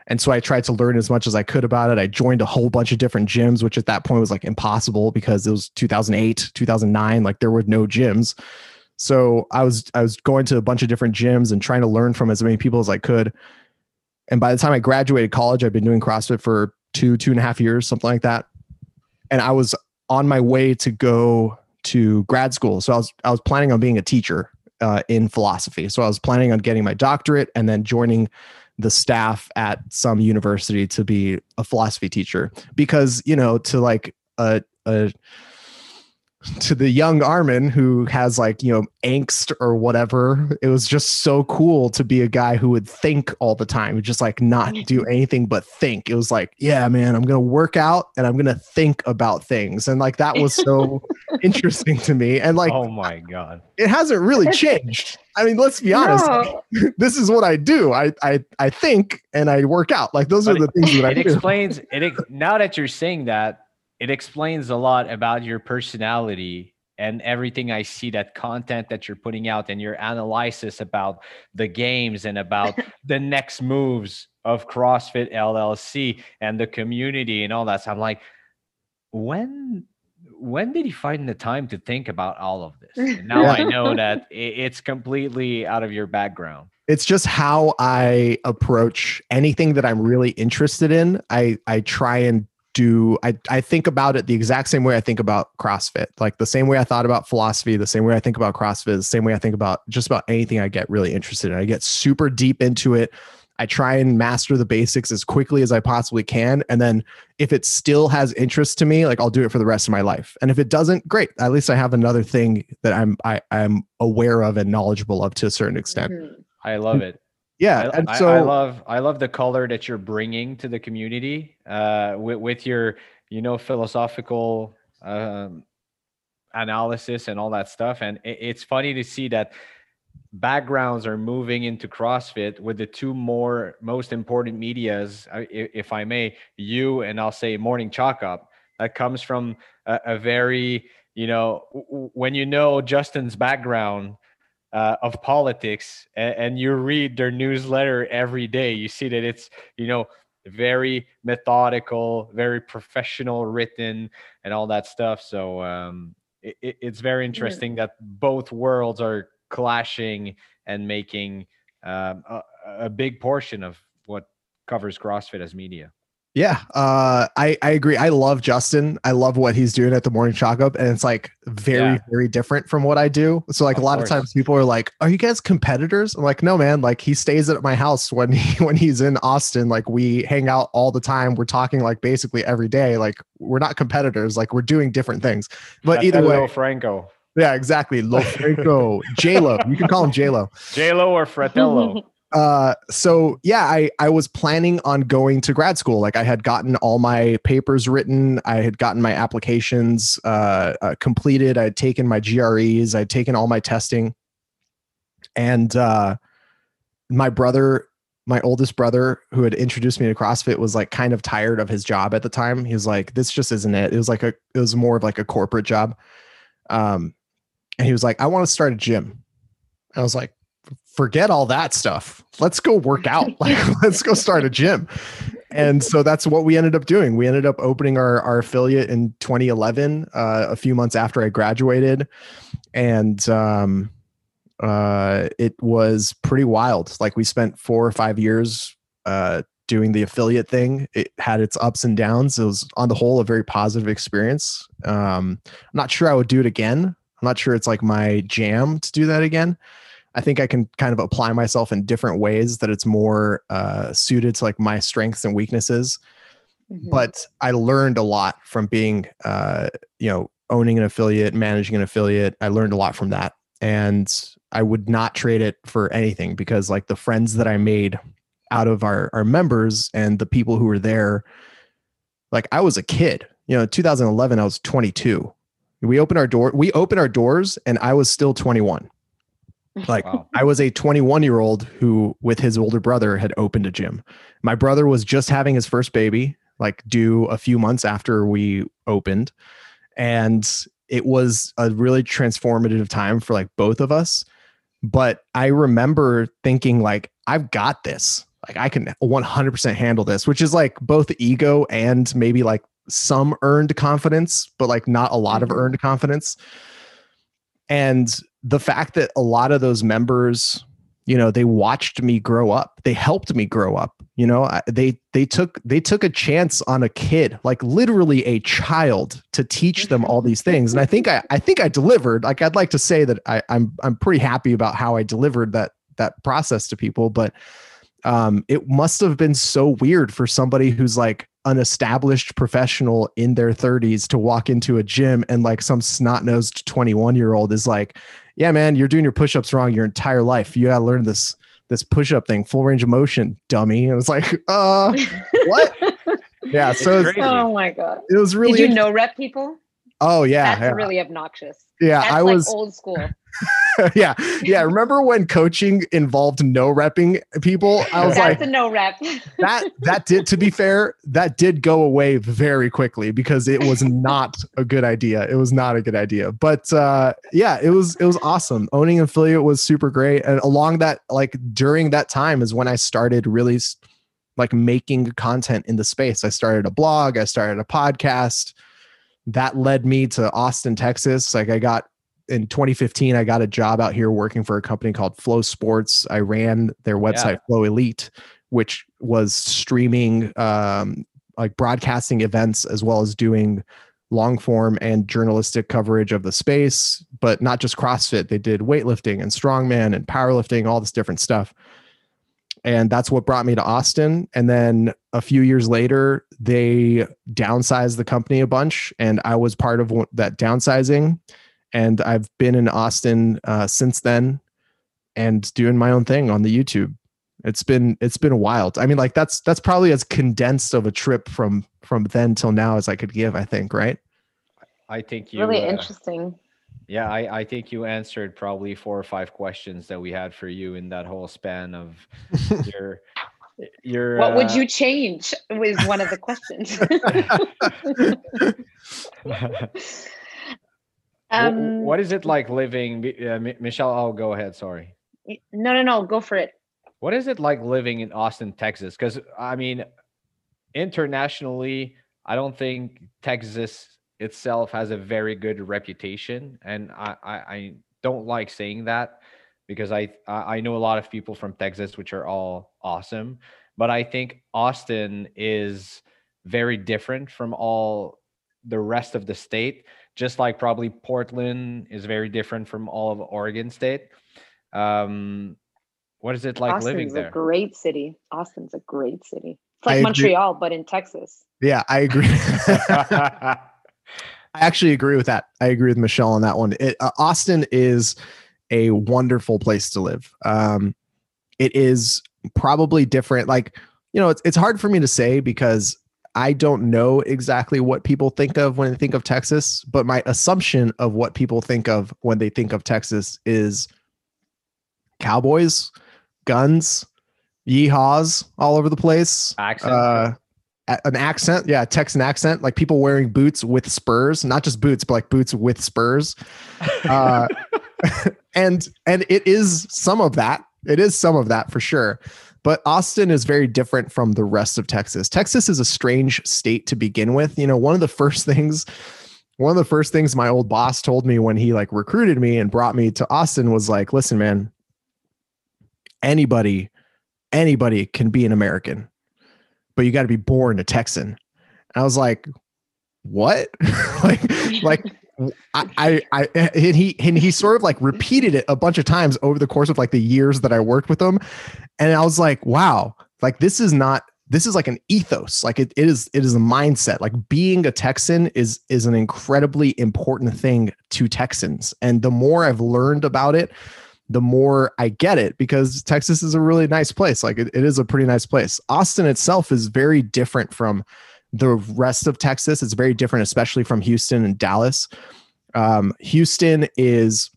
And so I tried to learn as much as I could about it. I joined a whole bunch of different gyms, which at that point was like impossible because it was 2008, 2009, like there were no gyms. So I was I was going to a bunch of different gyms and trying to learn from as many people as I could. And by the time I graduated college, I'd been doing CrossFit for two, two and a half years, something like that. And I was on my way to go to grad school. So I was I was planning on being a teacher uh, in philosophy. So I was planning on getting my doctorate and then joining the staff at some university to be a philosophy teacher because you know to like a, a to the young Armin who has like you know angst or whatever it was just so cool to be a guy who would think all the time just like not do anything but think it was like yeah man I'm gonna work out and I'm gonna think about things and like that was so interesting to me and like oh my god. it hasn't really changed I mean let's be honest No. this is what I do. I I I think and I work out. Like those But are the things that I it do. explains it ex- now that you're saying that it explains a lot about your personality and everything i see that content that you're putting out and your analysis about the games and about the next moves of crossfit llc and the community and all that so i'm like when when did he find the time to think about all of this? And now i know that it's completely out of your background. It's just how I approach anything that I'm really interested in. I I try and do I, I think about it the exact same way I think about CrossFit. Like the same way I thought about philosophy, the same way I think about CrossFit, the same way I think about just about anything I get really interested in. I get super deep into it. I try and master the basics as quickly as I possibly can. And then if it still has interest to me, like I'll do it for the rest of my life. And if it doesn't, great. At least I have another thing that I'm I, I'm aware of and knowledgeable of to a certain extent. Mhm. I love it. Yeah. I, and so I love I love the color that you're bringing to the community uh, with, with your you know philosophical um, analysis and all that stuff. And it, it's funny to see that backgrounds are moving into CrossFit with the two more most important medias, uh, if I may, you and I'll say Morning Chalk Up. That comes from a, a very you know when you know Justin's background uh, of politics and, and you read their newsletter every day you see that it's you know very methodical very professional written and all that stuff. So um it, it- it's very interesting that both worlds are clashing and making um, a, a big portion of what covers crossfit as media Yeah, uh, I I agree. I love Justin. I love what he's doing at the morning chalk up, and it's like very Yeah. very different from what I do. So like Of a lot course. of times people are like, "Are you guys competitors?" I'm like, "No, man. Like he stays at my house when he when he's in Austin. Like we hang out all the time. We're talking like basically every day. Like we're not competitors. Like we're doing different things. But either way, franco yeah, exactly. LoFranco, J Lo. You can call him J Lo. j-lo or fratello uh so yeah i i was planning on going to grad school. Like i had gotten all my papers written. I had gotten my applications uh, uh completed. I had taken my gres i had taken all my testing. And uh my brother my oldest brother who had introduced me to crossfit was like kind of tired of his job at the time. He was like this just isn't it. It was like a it was more of like a corporate job. Um and he was like i want to start a gym. I was like forget all that stuff. Let's go work out. Like, let's go start a gym. And so that's what we ended up doing. We ended up opening our, our affiliate in 2011, uh, a few months after I graduated. And um, uh, it was pretty wild. Like, we spent four or five years uh, doing the affiliate thing. It had its ups and downs. It was, on the whole, a very positive experience. Um, I'm not sure I would do it again. I'm not sure it's like my jam to do that again. I think I can kind of apply myself in different ways that it's more uh, suited to like my strengths and weaknesses. Mhm. But I learned a lot from being, uh, you know, owning an affiliate, managing an affiliate. I learned a lot from that, and I would not trade it for anything because like the friends that I made out of our our members and the people who were there, like I was a kid. You know, 2011, I was 22. We opened our door. We opened our doors, and I was still 21. Like wow I was a 21 year old who, with his older brother, had opened a gym. My brother was just having his first baby, like due a few months after we opened. And it was a really transformative time for like both of us. But I remember thinking, like, I've got this. Like, I can 100% handle this, which is like both ego and maybe like some earned confidence, but like not a lot of Mhm. earned confidence. And the fact that a lot of those members you know they watched me grow up. They helped me grow up you know? I- they they took they took a chance on a kid like literally a child to teach them all these things. And i think i i think i delivered. Like i'd like to say that i i'm i'm pretty happy about how i delivered that that process to people but um it must have been so weird for somebody who's like an established professional in their 30s to walk into a gym and like some snot-nosed 21 year old is like yeah, man, you're doing your push-ups wrong your entire life. You gotta learn this this push-up thing, full range of motion, dummy. And it was like, uh, what? Yeah, so it's, crazy. oh my god. it was really. Did you know rep people? oh yeah, That's yeah, really obnoxious. yeah. That's I like was, old school. yeah, yeah. Remember when coaching involved no repping people? I was That's like, a no rep. that that did. To be fair, that did go away very quickly because it was not a good idea. It was not a good idea. But uh, yeah, it was it was awesome. Owning an affiliate was super great, and along that, like during that time, is when I started really like making content in the space. I started a blog. I started a podcast. That led me to Austin, Texas. Like I got in 2015, I got a job out here working for a company called FloSports. I ran their website FloElite, which was streaming um, like broadcasting events as well as doing long form and journalistic coverage of the space, but not just CrossFit. They did weightlifting and strongman and powerlifting, all this different stuff. And that's what brought me to Austin. And then a few years later, they downsized the company a bunch, and I was part of that downsizing. And I've been in Austin uh, since then, and doing my own thing on the YouTube. It's been it's been wild. I mean, like that's that's probably as condensed of a trip from from then till now as I could give. I think, right? I think you really uh, interesting. Yeah, I, I think you answered probably four or five questions that we had for you in that whole span of your your. What would uh, you change? Was one of the questions. um, what is it like living? Uh, Mi- Michelle, I'll go ahead. Sorry. no, no, no. Go for it. What is it like living in Austin, Texas? Because I mean, internationally, I don't think Texas itself has a very good reputation, and I I, I don't like saying that because I I know a lot of people from Texas, which are all awesome, but I think Austin is very different from all the rest of the state. Just like probably Portland is very different from all of Oregon State. Um, what is it like Austin's living there? a great city. Austin's a great city. It's I like agree. Montreal, but in Texas. Yeah, I agree. I actually agree with that. I agree with Michelle on that one. It, uh, Austin is a wonderful place to live. Um, it is probably different. Like, you know, it's, it's hard for me to say because I don't know exactly what people think of when they think of Texas, but my assumption of what people think of when they think of Texas is cowboys, guns, yeehaws all over the place Accent. uh an accent yeah texan accent like people wearing boots with spurs not just boots but like boots with spurs. Uh and and it is some of that. It is some of that for sure but austin is very different from the rest of texas texas is a strange state to begin with you know one of the first things one of the first things my old boss told me when he like recruited me and brought me to austin was like listen man anybody anybody can be an american but you got to be born a Texan. And I was like, what? like, like I, I, I, and he, and he sort of like repeated it a bunch of times over the course of like the years that I worked with him. And I was like, wow, like this is not, this is like an ethos. Like it, it is, it is a mindset. Like being a Texan is, is an incredibly important thing to Texans. And the more I've learned about it, the more I get it because Texas is a really nice place. Like it, it is a pretty nice place. Austin itself is very different from the rest of Texas. It's very different, especially from Houston and Dallas. Um, Houston is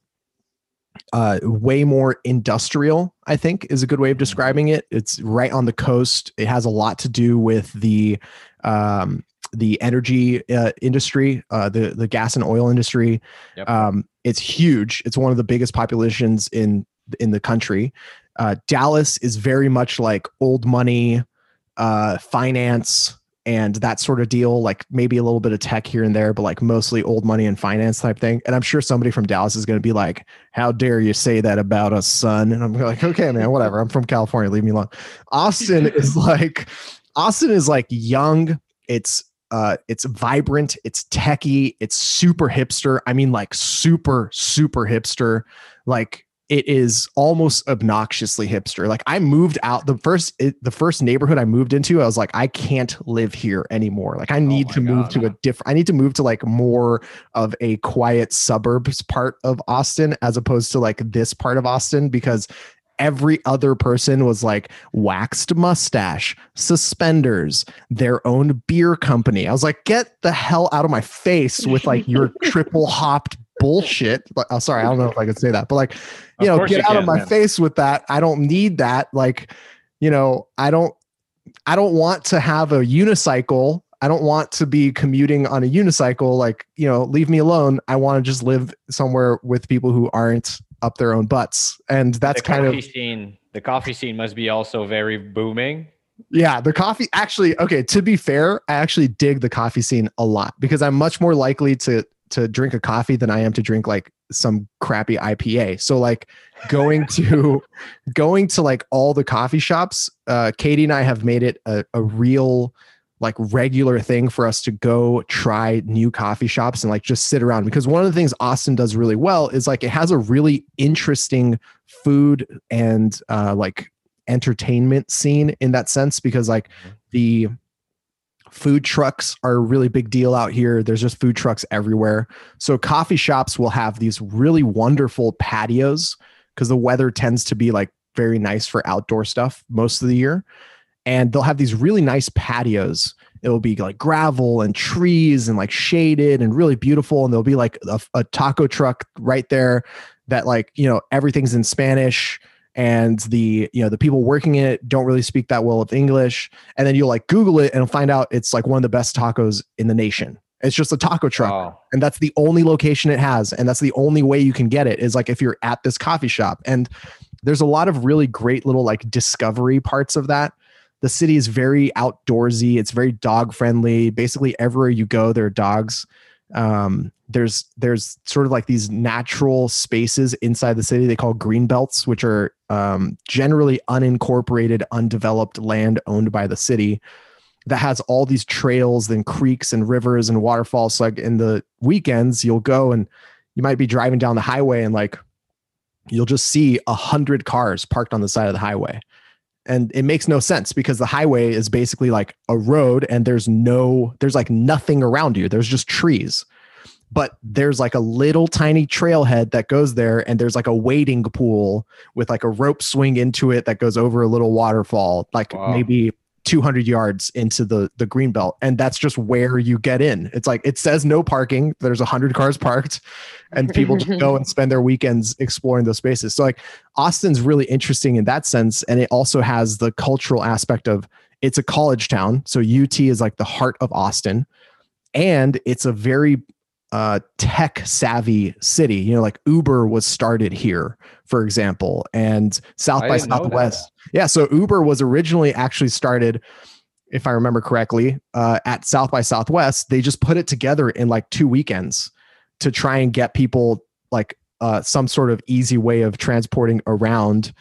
uh, way more industrial, I think, is a good way of describing it. It's right on the coast. It has a lot to do with the um, the energy uh, industry, uh, the the gas and oil industry. Yep. Um, it's huge. It's one of the biggest populations in in the country. Uh, Dallas is very much like old money, uh, finance, and that sort of deal. Like maybe a little bit of tech here and there, but like mostly old money and finance type thing. And I'm sure somebody from Dallas is going to be like, "How dare you say that about us, son?" And I'm like, "Okay, man, whatever. I'm from California. Leave me alone." Austin is like, Austin is like young. It's uh it's vibrant it's techie it's super hipster i mean like super super hipster like it is almost obnoxiously hipster. Like i moved out the first it, the first neighborhood i moved into i was like i can't live here anymore. Like i oh need my to move to a different i need to move to like more of a quiet suburbs part of austin as opposed to like this part of austin because every other person was like waxed mustache, suspenders, their own beer company. I was like, get the hell out of my face with like your triple hopped bullshit. But oh, sorry, I don't know if I could say that, but like, you Of know, get you out of my man. face with that. I don't need that. Like, you know, I don't, I don't want to have a unicycle. I don't want to be commuting on a unicycle. Like, you know, leave me alone. I want to just live somewhere with people who aren't up their own butts. And that's the kind of coffee scene. The coffee scene must be also very booming. Yeah, the coffee actually okay, to be fair, I actually dig the coffee scene a lot because I'm much more likely to to drink a coffee than I am to drink like some crappy IPA. So like going to going to like all the coffee shops, uh Katie and I have made it a, a real like regular thing for us to go try new coffee shops and like just sit around because one of the things Austin does really well is like it has a really interesting food and uh like entertainment scene in that sense because like the food trucks are a really big deal out here. There's just food trucks everywhere. So coffee shops will have these really wonderful patios because the weather tends to be like very nice for outdoor stuff most of the year. And they'll have these really nice patios. It'll be like gravel and trees and like shaded and really beautiful and there'll be like a, a taco truck right there that like you know everything's in spanish and the you know the people working in it don't really speak that well of english. And then you'll like google it and find out it's like one of the best tacos in the nation. It's just a taco truck Wow. and that's the only location it has and that's the only way you can get it is like if you're at this coffee shop. And there's a lot of really great little like discovery parts of that. The city is very outdoorsy. It's very dog friendly basically everywhere you go there are dogs. Um, there's there's sort of like these natural spaces inside the city they call green belts which are um, generally unincorporated undeveloped land owned by the city that has all these trails and creeks and rivers and waterfalls. So like in the weekends you'll go and you might be driving down the highway and like you'll just see a hundred cars parked on the side of the highway. And it makes no sense because the highway is basically like a road and there's no there's like nothing around you. There's just trees but there's like a little tiny trailhead that goes there and there's like a wading pool with like a rope swing into it that goes over a little waterfall like Wow. maybe 200 yards into the the green belt and that's just where you get in it's like it says no parking there's 100 cars parked and people just go and spend their weekends exploring those spaces so like austin's really interesting in that sense and it also has the cultural aspect of it's a college town so ut is like the heart of austin and it's a very uh, tech savvy city. You know like uber was started here for example and south I by didn't know that. southwest. Yeah so uber was originally actually started if i remember correctly uh, at south by southwest. They just put it together in like two weekends to try and get people like uh, some sort of easy way of transporting around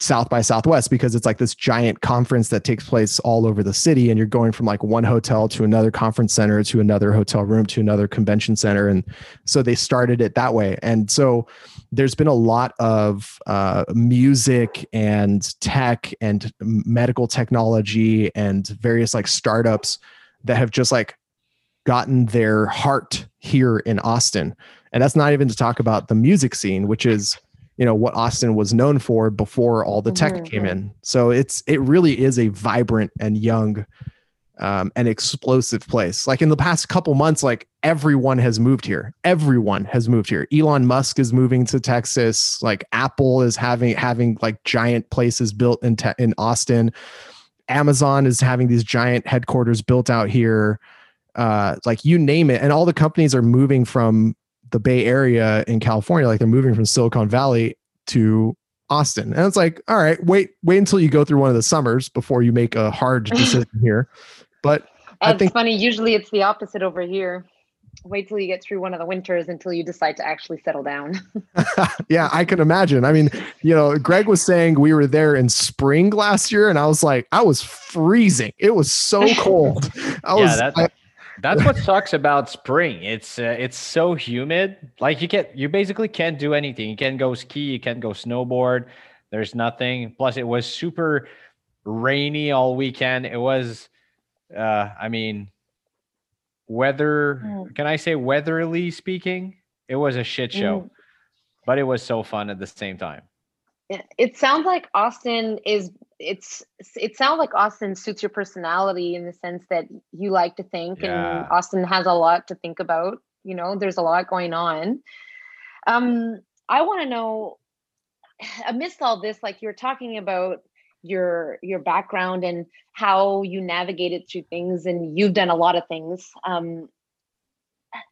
South by Southwest because it's like this giant conference that takes place all over the city, and you're going from like one hotel to another conference center to another hotel room to another convention center, and so they started it that way. And so there's been a lot of uh, music and tech and medical technology and various like startups that have just like gotten their heart here in Austin. And that's not even to talk about the music scene, which is, you know, what Austin was known for before all the tech Mhm. came in. So it's it really is a vibrant and young um, and explosive place. Like in the past couple months, like everyone has moved here. Everyone has moved here. Elon Musk is moving to Texas. Like Apple is having having like giant places built in te- in Austin. Amazon is having these giant headquarters built out here. Uh, like you name it, and all the companies are moving from the Bay Area in California. Like they're moving from Silicon Valley to Austin, and it's like, all right, wait, wait until you go through one of the summers before you make a hard decision here. But I It's think- funny. Usually, it's the opposite over here. Wait till you get through one of the winters until you decide to actually settle down. yeah, I can imagine. I mean, you know, Greg was saying we were there in spring last year, and I was like, I was freezing. It was so cold. I yeah, was, that, I- that's what sucks about spring. It's uh, it's so humid. Like you can't, you basically can't do anything. You can't go ski. You can't go snowboard. There's nothing. Plus, it was super rainy all weekend. It was, uh, I mean, weather. Mm. Can I say weatherly speaking? It was a shit show, Mm. but it was so fun at the same time. It- It sounds like Austin is. It's. It sounds like Austin suits your personality in the sense that you like to think, Yeah. and Austin has a lot to think about. You know, there's a lot going on. Um, I want to know, amidst all this, like you're talking about your your background and how you navigated through things, and you've done a lot of things. Um,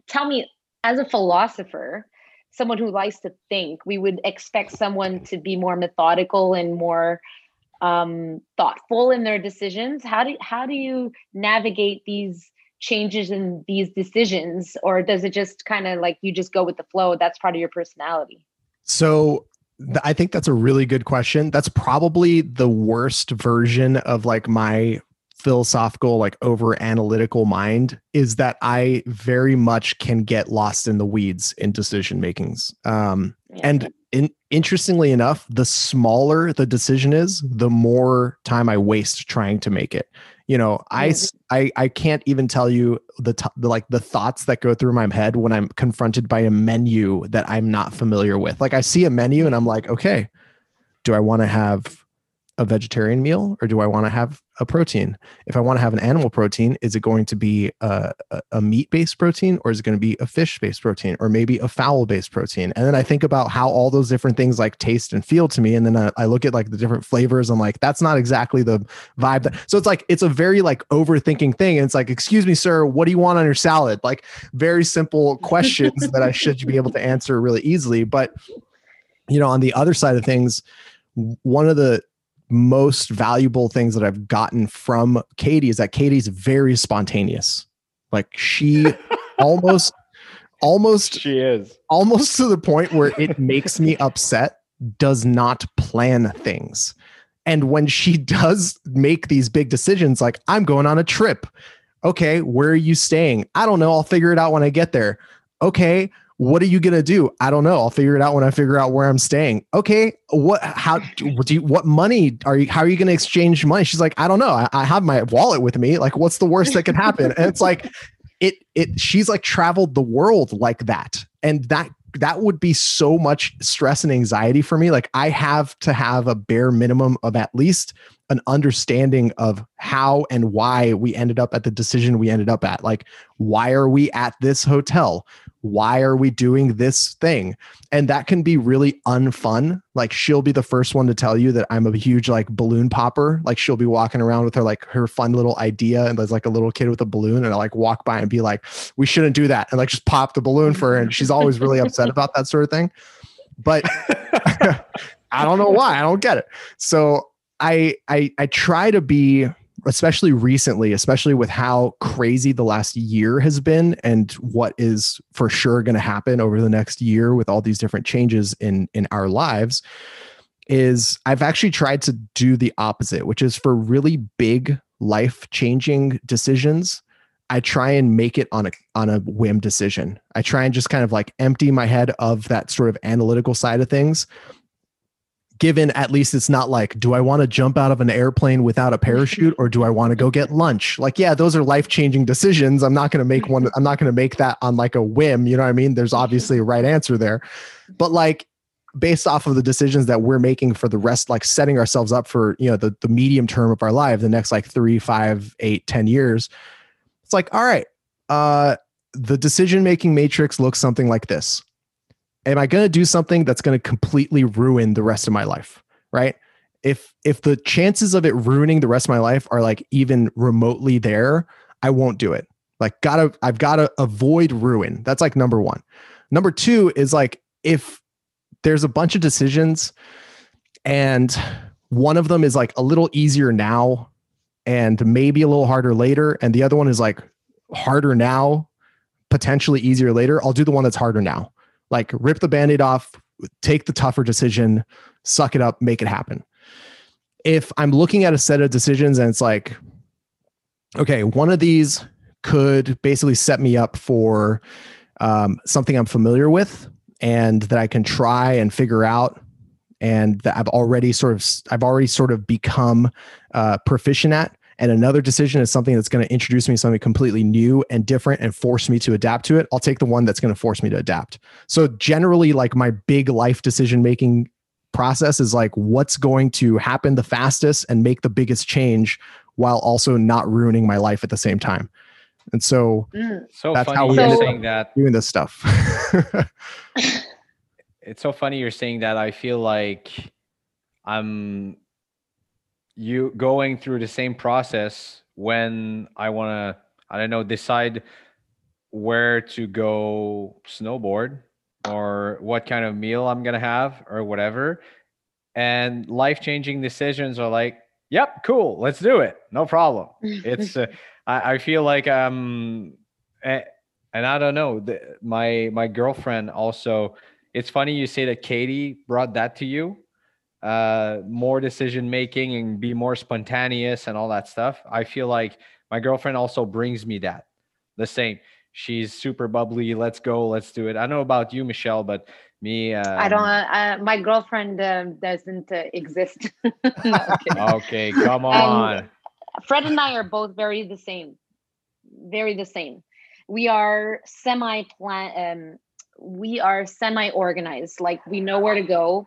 tell me, as a philosopher, someone who likes to think, we would expect someone to be more methodical and more um, thoughtful in their decisions. How do how do you navigate these changes in these decisions, or does it just kind of like you just go with the flow? That's part of your personality. So th- I think that's a really good question. That's probably the worst version of like my philosophical like over analytical mind is that i very much can get lost in the weeds in decision makings um and in, interestingly enough the smaller the decision is the more time i waste trying to make it. You know I, I, I can't even tell you the, t- the like the thoughts that go through my head when i'm confronted by a menu that i'm not familiar with. Like i see a menu and i'm like okay do i want to have a vegetarian meal or do I want to have a protein? If I want to have an animal protein, is it going to be a, a, meat based protein or is it going to be a fish based protein or maybe a fowl based protein? And then I think about how all those different things like taste and feel to me. And then I, I look at like the different flavors. I'm like, that's not exactly the vibe. That, so it's like, it's a very like overthinking thing. And it's like, excuse me, sir, what do you want on your salad? Like very simple questions that I should be able to answer really easily. But, you know, on the other side of things, one of the most valuable things that I've gotten from Katie is that Katie's very spontaneous. Like she almost almost She is. almost to the point where it makes me upset does not plan things. And when she does make these big decisions like I'm going on a trip. Okay, where are you staying? I don't know. I'll figure it out when I get there. Okay, what are you gonna do? I don't know. I'll figure it out when I figure out where I'm staying. Okay, what? How do you? What money are you? How are you gonna exchange money? She's like, I don't know. I, I have my wallet with me. Like, what's the worst that can happen? And it's like, it. It. She's like traveled the world like that, and that that would be so much stress and anxiety for me. Like, I have to have a bare minimum of at least an understanding of how and why we ended up at the decision we ended up at. Like, why are we at this hotel? why are we doing this thing? And that can be really unfun. Like she'll be the first one to tell you that i'm a huge like balloon popper. Like she'll be walking around with her like her fun little idea and there's like a little kid with a balloon and i like walk by and be like we shouldn't do that and like just pop the balloon for her and she's always really upset about that sort of thing. But i don't know why. I don't get it. So i i i try to be especially recently, especially with how crazy the last year has been and what is for sure going to happen over the next year with all these different changes in in our lives is I've actually tried to do the opposite, which is for really big life-changing decisions, I try and make it on a on a whim decision. I try and just kind of like empty my head of that sort of analytical side of things given at least it's not like do i want to jump out of an airplane without a parachute or do i want to go get lunch? Like yeah those are life changing decisions. I'm not going to make one i'm not going to make that on like a whim you know what i mean? There's obviously a right answer there. But like based off of the decisions that we're making for the rest like setting ourselves up for you know the, the medium term of our life the next like three five eight ten years it's like all right uh the decision making matrix looks something like this am I going to do something that's going to completely ruin the rest of my life? Right. If if the chances of it ruining the rest of my life are like even remotely there, I won't do it. Like gotta I've got to avoid ruin. That's like number one. Number two is like if there's a bunch of decisions and one of them is like a little easier now and maybe a little harder later and the other one is like harder now potentially easier later i'll do the one that's harder now like rip the band-aid off take the tougher decision suck it up make it happen. If i'm looking at a set of decisions and it's like okay one of these could basically set me up for um, something i'm familiar with and that i can try and figure out and that i've already sort of i've already sort of become uh, proficient at and another decision is something that's going to introduce me to something completely new and different and force me to adapt to it i'll take the one that's going to force me to adapt so generally like my big life decision making process is like what's going to happen the fastest and make the biggest change while also not ruining my life at the same time and so Mm. So That's funny how we you're ended saying that. doing this stuff It's so funny you're saying that. I feel like I'm you going through the same process when I want to, I don't know, decide where to go snowboard or what kind of meal I'm going to have or whatever. And life changing decisions are like, yep, cool, let's do it. No problem. It's, uh, I, I feel like, um, and I don't know, the, my, my girlfriend also, it's funny you say that Katie brought that to you uh, more decision making and be more spontaneous and all that stuff. I feel like my girlfriend also brings me that the same. She's super bubbly. Let's go. Let's do it. I know about you, Michelle, but me. Um, I don't. Uh, my girlfriend um, doesn't uh, exist. No. Okay, come on. Fred and I are both very the same. Very the same. We are semi plan. Um, we are semi organized. Like we know where to go.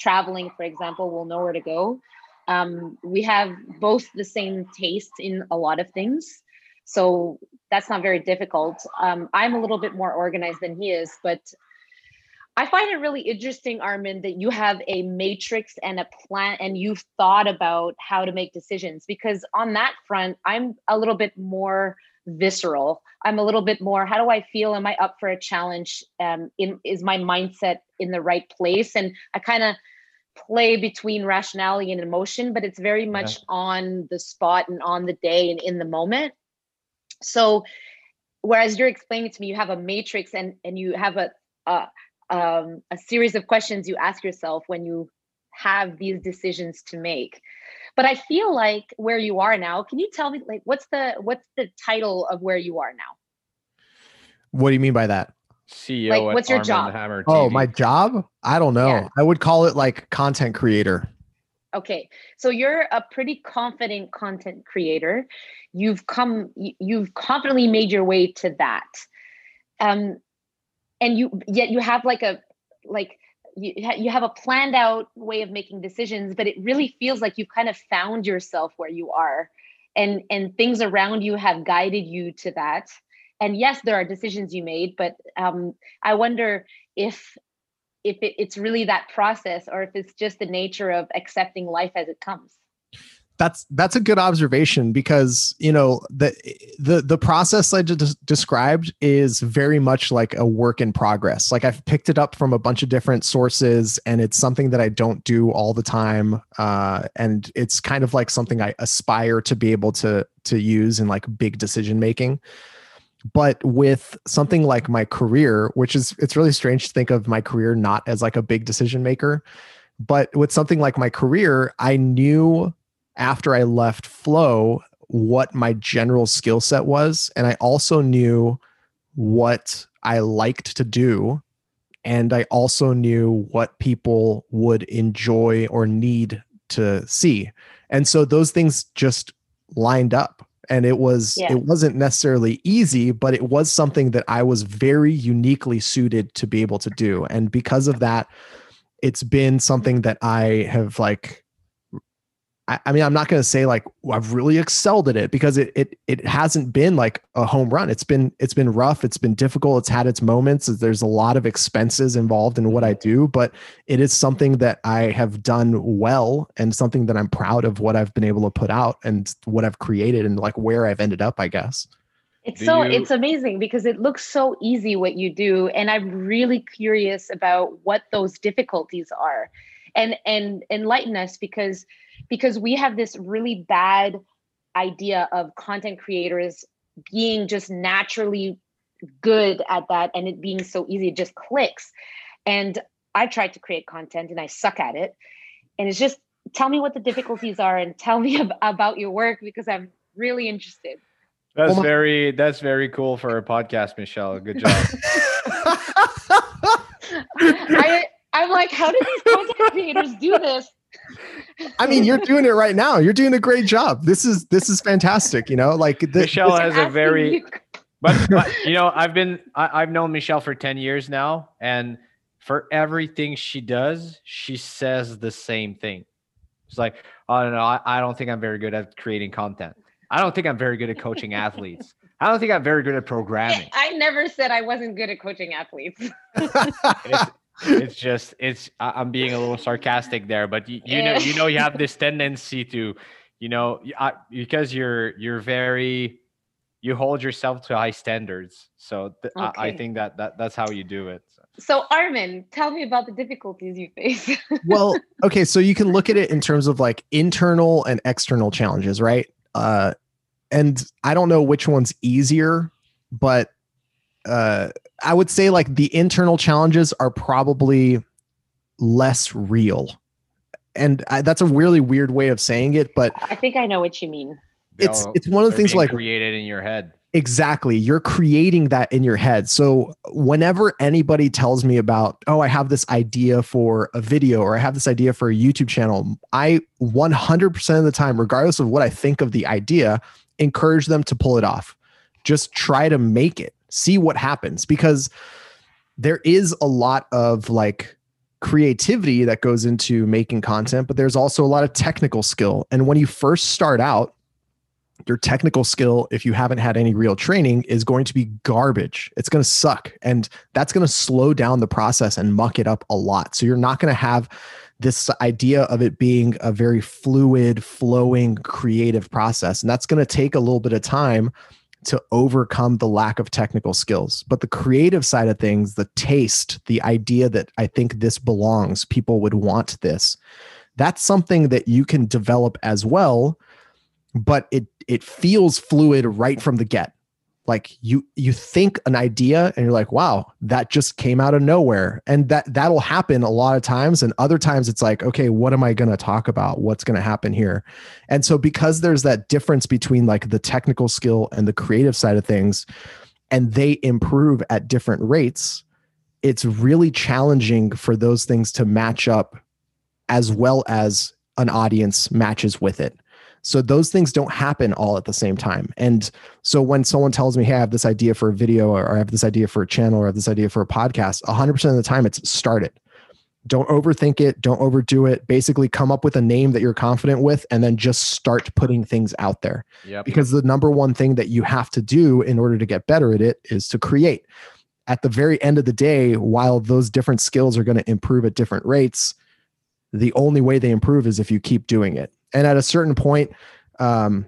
Traveling, for example, we'll know where to go. Um, we have both the same taste in a lot of things, so that's not very difficult. Um, I'm a little bit more organized than he is, but I find it really interesting, Armin, that you have a matrix and a plan and you've thought about how to make decisions because on that front, I'm a little bit more visceral. I'm a little bit more, how do I feel? Am I up for a challenge? Um, in, is my mindset in the right place? And I kind of play between rationality and emotion, but it's very much on the spot and on the day and in the moment. So whereas you're explaining to me, you have a matrix and, and you have a, a um, a series of questions you ask yourself when you have these decisions to make but i feel like where you are now can you tell me like what's the what's the title of where you are now What do you mean by that? CEO. Like, at what's your Arm job? Hammer Oh, my job? I don't know. Yeah. I would call it like content creator. okay so you're a pretty confident content creator you've come you've confidently made your way to that um and you yet you have like a like you, you have a planned out way of making decisions but it really feels like you've kind of found yourself where you are. And and things around you have guided you to that. And yes there are decisions you made but um i wonder if if it, it's really that process or if it's just the nature of accepting life as it comes That's that's a good observation because you know the the the process I just described is very much like a work in progress. Like I've picked it up from a bunch of different sources, and it's something that I don't do all the time. Uh, and it's kind of like something I aspire to be able to to use in like big decision making. But with something like my career, which is it's really strange to think of my career not as like a big decision maker, but with something like my career, I knew after I left Flo what my general skill set was. And I also knew what I liked to do. And I also knew what people would enjoy or need to see. And so those things just lined up. And it was Yeah. it wasn't necessarily easy, but it was something that I was very uniquely suited to be able to do. And because of that, it's been something that I have like I, I mean, I'm not going to say like I've really excelled at it because it it it hasn't been like a home run. It's been it's been rough. It's been difficult. It's had its moments. There's a lot of expenses involved in what I do, but it is something that I have done well and something that I'm proud of what I've been able to put out and what I've created and like where I've ended up. I guess. It's Do so you- it's amazing because it looks so easy what you do and I'm really curious about what those difficulties are. And and enlighten us because because we have this really bad idea of content creators being just naturally good at that and it being so easy it just clicks. And I tried to create content and I suck at it. And it's just tell me what the difficulties are and tell me ab- about your work because I'm really interested. That's Well, my- very that's very cool for a podcast, Michelle. Good job. I I'm like, how do these content creators do this? I mean, you're doing it right now. You're doing a great job. This is this is fantastic. You know, like the, Michelle I'm has a very you- but, but you know, I've been I, I've known Michelle for 10 years now, and for everything she does, she says the same thing. It's like, oh no, no, I, I don't think I'm very good at creating content. I don't think I'm very good at coaching athletes. I don't think I'm very good at programming. I never said I wasn't good at coaching athletes. It's, it's just it's I- I'm being a little sarcastic there, but you, you know you know you have this tendency to, you know, y- I, because you're you're very you hold yourself to high standards. So th- I, I think that, that that's how you do it. So Armin, tell me about the difficulties you face. well, okay, so you can look at it in terms of like internal and external challenges, right? Uh, and I don't know which one's easier, but uh, I would say like the internal challenges are probably less real. and I, that's a really weird way of saying it, but I think I know what you mean. it's They'll- it's one of the things like created in your head. Exactly. You're creating that in your head. So whenever anybody tells me about, oh, I have this idea for a video or I have this idea for a YouTube channel, I 100% of the time, regardless of what I think of the idea, encourage them to pull it off. Just try to make it, see what happens because there is a lot of like creativity that goes into making content, but there's also a lot of technical skill. And when you first start out, your technical skill, if you haven't had any real training, is going to be garbage. It's going to suck. And that's going to slow down the process and muck it up a lot. So you're not going to have this idea of it being a very fluid, flowing, creative process. And that's going to take a little bit of time to overcome the lack of technical skills. But the creative side of things, the taste, the idea that I think this belongs, people would want this, that's something that you can develop as well but it it feels fluid right from the get like you you think an idea and you're like wow that just came out of nowhere. And that that'll happen a lot of times. And other times it's like okay what am i going to talk about? What's going to happen here? And so because there's that difference between like the technical skill and the creative side of things and they improve at different rates it's really challenging for those things to match up as well as an audience matches with it so those things don't happen all at the same time. And so when someone tells me, hey, I have this idea for a video or I have this idea for a channel or I have this idea for a podcast, 100% of the time it's start it. Don't overthink it. Don't overdo it. Basically, come up with a name that you're confident with and then just start putting things out there. Yep. Because the number one thing that you have to do in order to get better at it is to create. At the very end of the day, while those different skills are going to improve at different rates, the only way they improve is if you keep doing it and at a certain point um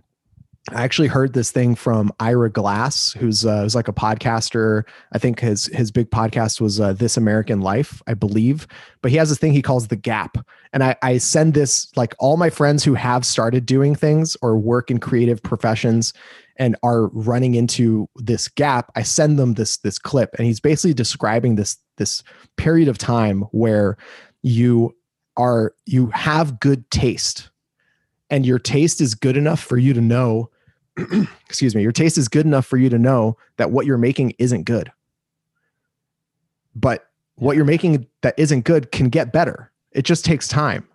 I actually heard this thing from Ira Glass, who's uh, who's like a podcaster. I think his his big podcast was uh, This American Life, I believe. But he has this thing he calls the gap, and I, I send this like all my friends who have started doing things or work in creative professions and are running into this gap. I send them this this clip, and he's basically describing this this period of time where you are you have good taste and your taste is good enough for you to know excuse me your taste is good enough for you to know that what you're making isn't good. But what you're making that isn't good can get better. It just takes time.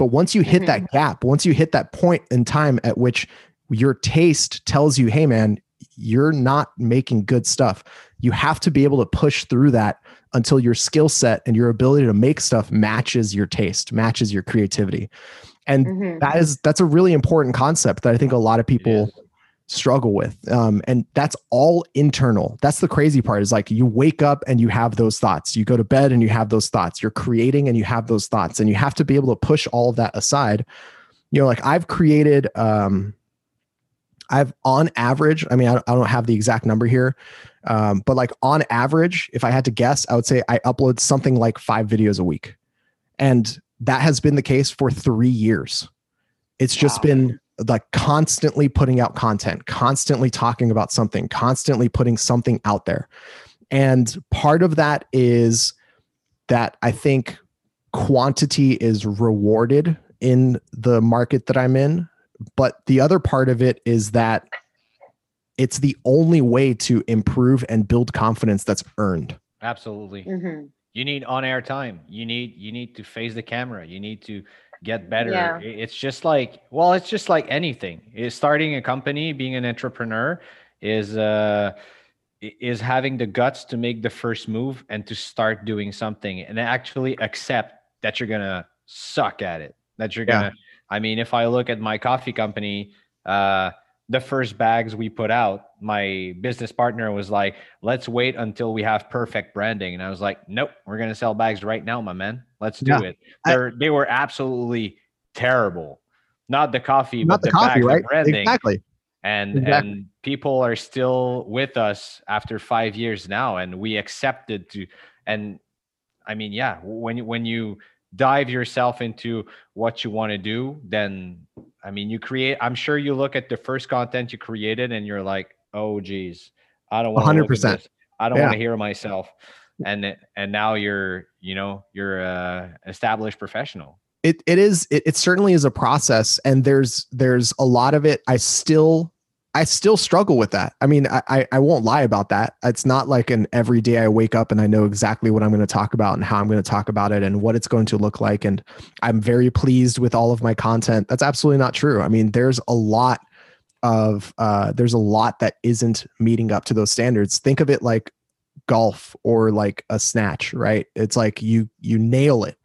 But once you hit that mm-hmm. gap once you hit that point in time at which your taste tells you hey man you're not making good stuff you have to be able to push through that until your skill set and your ability to make stuff matches your taste matches your creativity and Mhm. that is that's a really important concept that i think a lot of people struggle with. Um, and that's all internal. That's the crazy part is like you wake up and you have those thoughts. You go to bed and you have those thoughts. You're creating and you have those thoughts and you have to be able to push all of that aside. You know like i've created um i've on average i mean i, I don't have the exact number here um, but like on average if i had to guess i would say i upload something like five videos a week. And that has been the case for three years it's just Wow. been like constantly putting out content constantly talking about something constantly putting something out there and part of that is that i think quantity is rewarded in the market that i'm in but the other part of it is that it's the only way to improve and build confidence that's earned Absolutely. Mhm. You need on-air time. You need you need to face the camera. You need to get better. Yeah. It's just like well, it's just like anything. Is starting a company, being an entrepreneur, is uh is having the guts to make the first move and to start doing something and actually accept that you're gonna suck at it. That you're gonna. I mean, if I look at my coffee company, uh, the first bags we put out, my business partner was like, "Let's wait until we have perfect branding," and I was like, "Nope, we're gonna sell bags right now, my man. Let's do Yeah. it." They're they were absolutely terrible. Not the coffee, not but the, the, coffee bags, right the branding exactly and Exactly. and people are still with us after five years now and we accepted to and i mean yeah when you when you dive yourself into what you want to do then i mean you create i'm sure you look at the first content you created and you're like oh geez i don't want to 100%. i don't Yeah. want to hear myself and and now you're you know you're a established professional it it is it, it certainly is a process and there's there's a lot of it i still i still struggle with that. I mean I, I i won't lie about that. It's not like an every day i wake up and i know exactly what i'm going to talk about and how i'm going to talk about it and what it's going to look like and i'm very pleased with all of my content. That's absolutely not true. I mean there's a lot of uh there's a lot that isn't meeting up to those standards. Think of it like golf or like a snatch right? It's like you you nail it.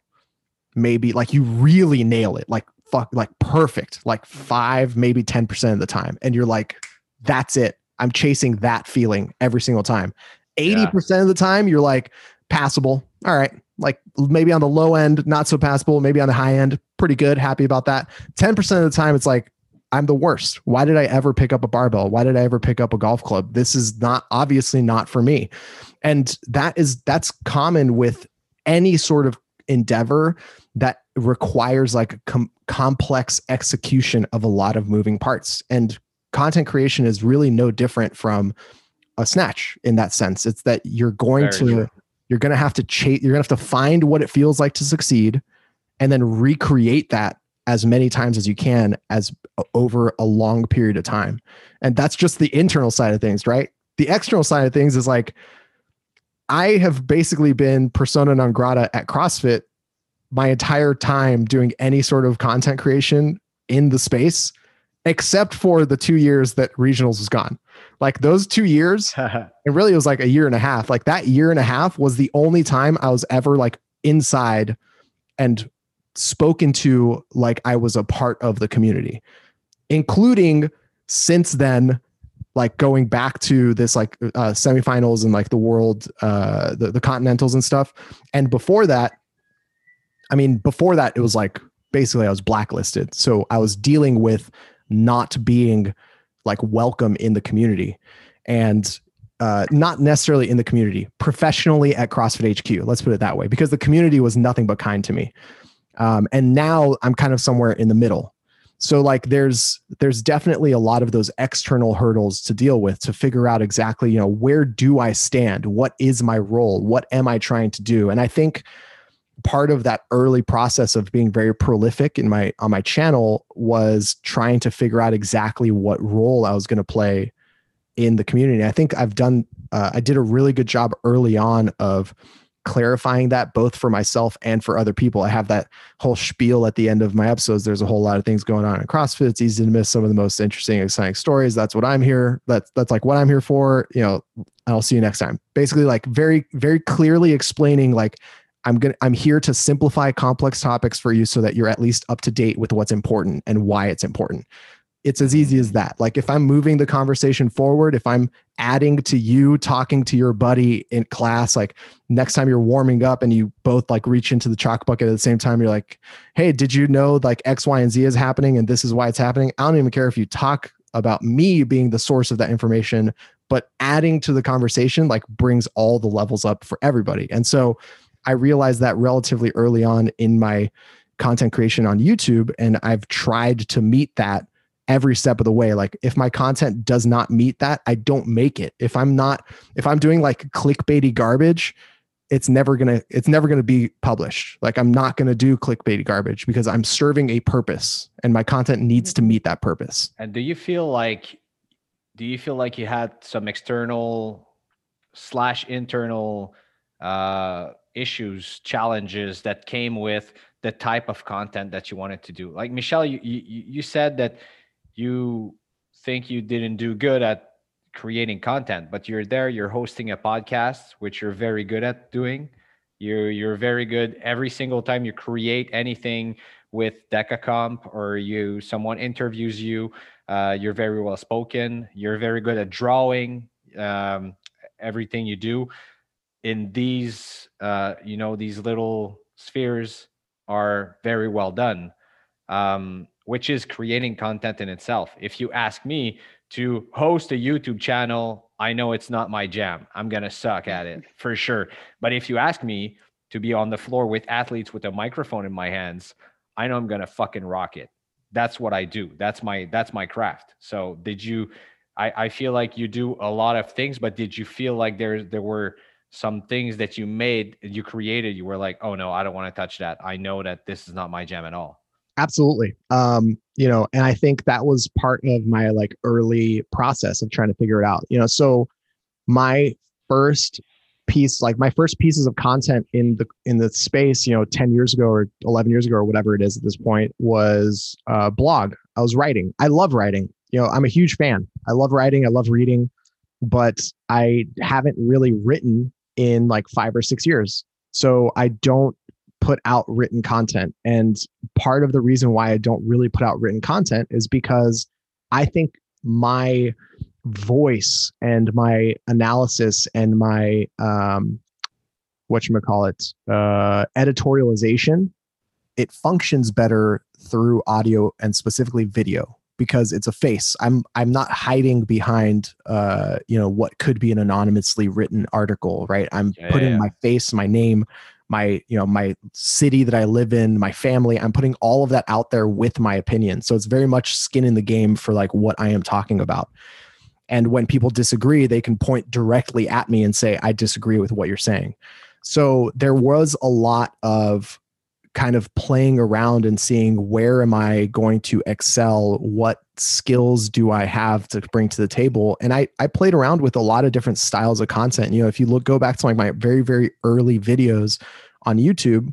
Maybe like you really nail it, like fuck, like perfect, like five, maybe 10% of the time. And you're like, that's it. I'm chasing that feeling every single time. 80% yeah. of the time, you're like, passable. All right. Like maybe on the low end, not so passable. Maybe on the high end, pretty good. Happy about that. 10% of the time, it's like, I'm the worst. Why did I ever pick up a barbell? Why did I ever pick up a golf club? This is not obviously not for me. And that is that's common with any sort of endeavor that requires like a com- complex execution of a lot of moving parts. And content creation is really no different from a snatch in that sense. It's that you're going Very to true. you're going to have to chase you're going to have to find what it feels like to succeed and then recreate that as many times as you can as over a long period of time. And that's just the internal side of things right? The external side of things is like i have basically been persona non grata at crossfit my entire time doing any sort of content creation in the space, except for the two years that regionals was gone. Like those two years, it really was like a year and a half. Like that year and a half was the only time I was ever like inside and spoken to like I was a part of the community, including since then like going back to this like uh, semifinals and like the world uh the, the continentals and stuff and before that I mean, before that, it was like basically I was blacklisted. So I was dealing with not being like welcome in the community and uh, not necessarily in the community, professionally at CrossFit HQ. Let's put it that way, because the community was nothing but kind to me. Um, and now I'm kind of somewhere in the middle. So like there's there's definitely a lot of those external hurdles to deal with to figure out exactly, you know, where do I stand? What is my role? What am I trying to do? And I think part of that early process of being very prolific in my on my channel was trying to figure out exactly what role I was going to play in the community. I think I've done uh, I did a really good job early on of clarifying that both for myself and for other people. I have that whole spiel at the end of my episodes. There's a whole lot of things going on in CrossFit. It's easy to miss some of the most interesting, exciting stories. That's what I'm here. That's that's like what I'm here for. You know, I'll see you next time. Basically, like very, very clearly explaining like I'm going to I'm here to simplify complex topics for you so that you're at least up to date with what's important and why it's important. It's as easy as that. Like if I'm moving the conversation forward, if I'm adding to you talking to your buddy in class, like next time you're warming up and you both like reach into the chalk bucket at the same time, you're like, hey, did you know like X, Y, and Z is happening and this is why it's happening? I don't even care if you talk about me being the source of that information, but adding to the conversation like brings all the levels up for everybody. And so I realized that relatively early on in my content creation on YouTube. And I've tried to meet that every step of the way. Like if my content does not meet that, I don't make it. If I'm not, if I'm doing like clickbaity garbage, it's never gonna, it's never gonna be published. Like I'm not gonna do clickbaity garbage because I'm serving a purpose and my content needs to meet that purpose. And do you feel like, do you feel like you had some external slash internal uh issues, challenges that came with the type of content that you wanted to do. Like Michelle, you you, you said that you think you didn't do good at creating content, but you're there, you're hosting a podcast, which you're very good at doing. You're you're very good every single time you create anything with Decacomp or you someone interviews you. Uh, you're very well spoken. You're very good at drawing. Um, everything you do in these uh, you know these little spheres are very well done um, which is creating content in itself. If you ask me to host a youtube channel i know it's not my jam. I'm gonna suck at it for sure. But if you ask me to be on the floor with athletes with a microphone in my hands i know i'm gonna fucking rock it. That's what i do. That's my that's my craft. So did you i i feel like you do a lot of things but did you feel like there there were some things that you made, you created, you were like, oh no, I don't want to touch that. I know that this is not my jam at all. absolutely. Um you know and i think that was part of my like early process of trying to figure it out you know so my first piece like my first pieces of content in the in the space you know 10 years ago or 11 years ago or whatever it is at this point was uh blog. I was writing. I love writing. You know i'm a huge fan. I love writing. I love reading but i haven't really written in like five or six years so i don't put out written content. And part of the reason why I don't really put out written content is because I think my voice and my analysis and my um what you call it uh editorialization it functions better through audio and specifically video because it's a face. I'm i'm not hiding behind uh you know what could be an anonymously written article right? I'm Yeah, putting yeah. my face my name my you know my city that i live in my family. I'm putting all of that out there with my opinion. So it's very much skin in the game for like what i am talking about. And when people disagree they can point directly at me and say i disagree with what you're saying. So there was a lot of kind of playing around and seeing where am i going to excel? What skills do i have to bring to the table? And i i played around with a lot of different styles of content. You know if you look go back to like my very very early videos on youtube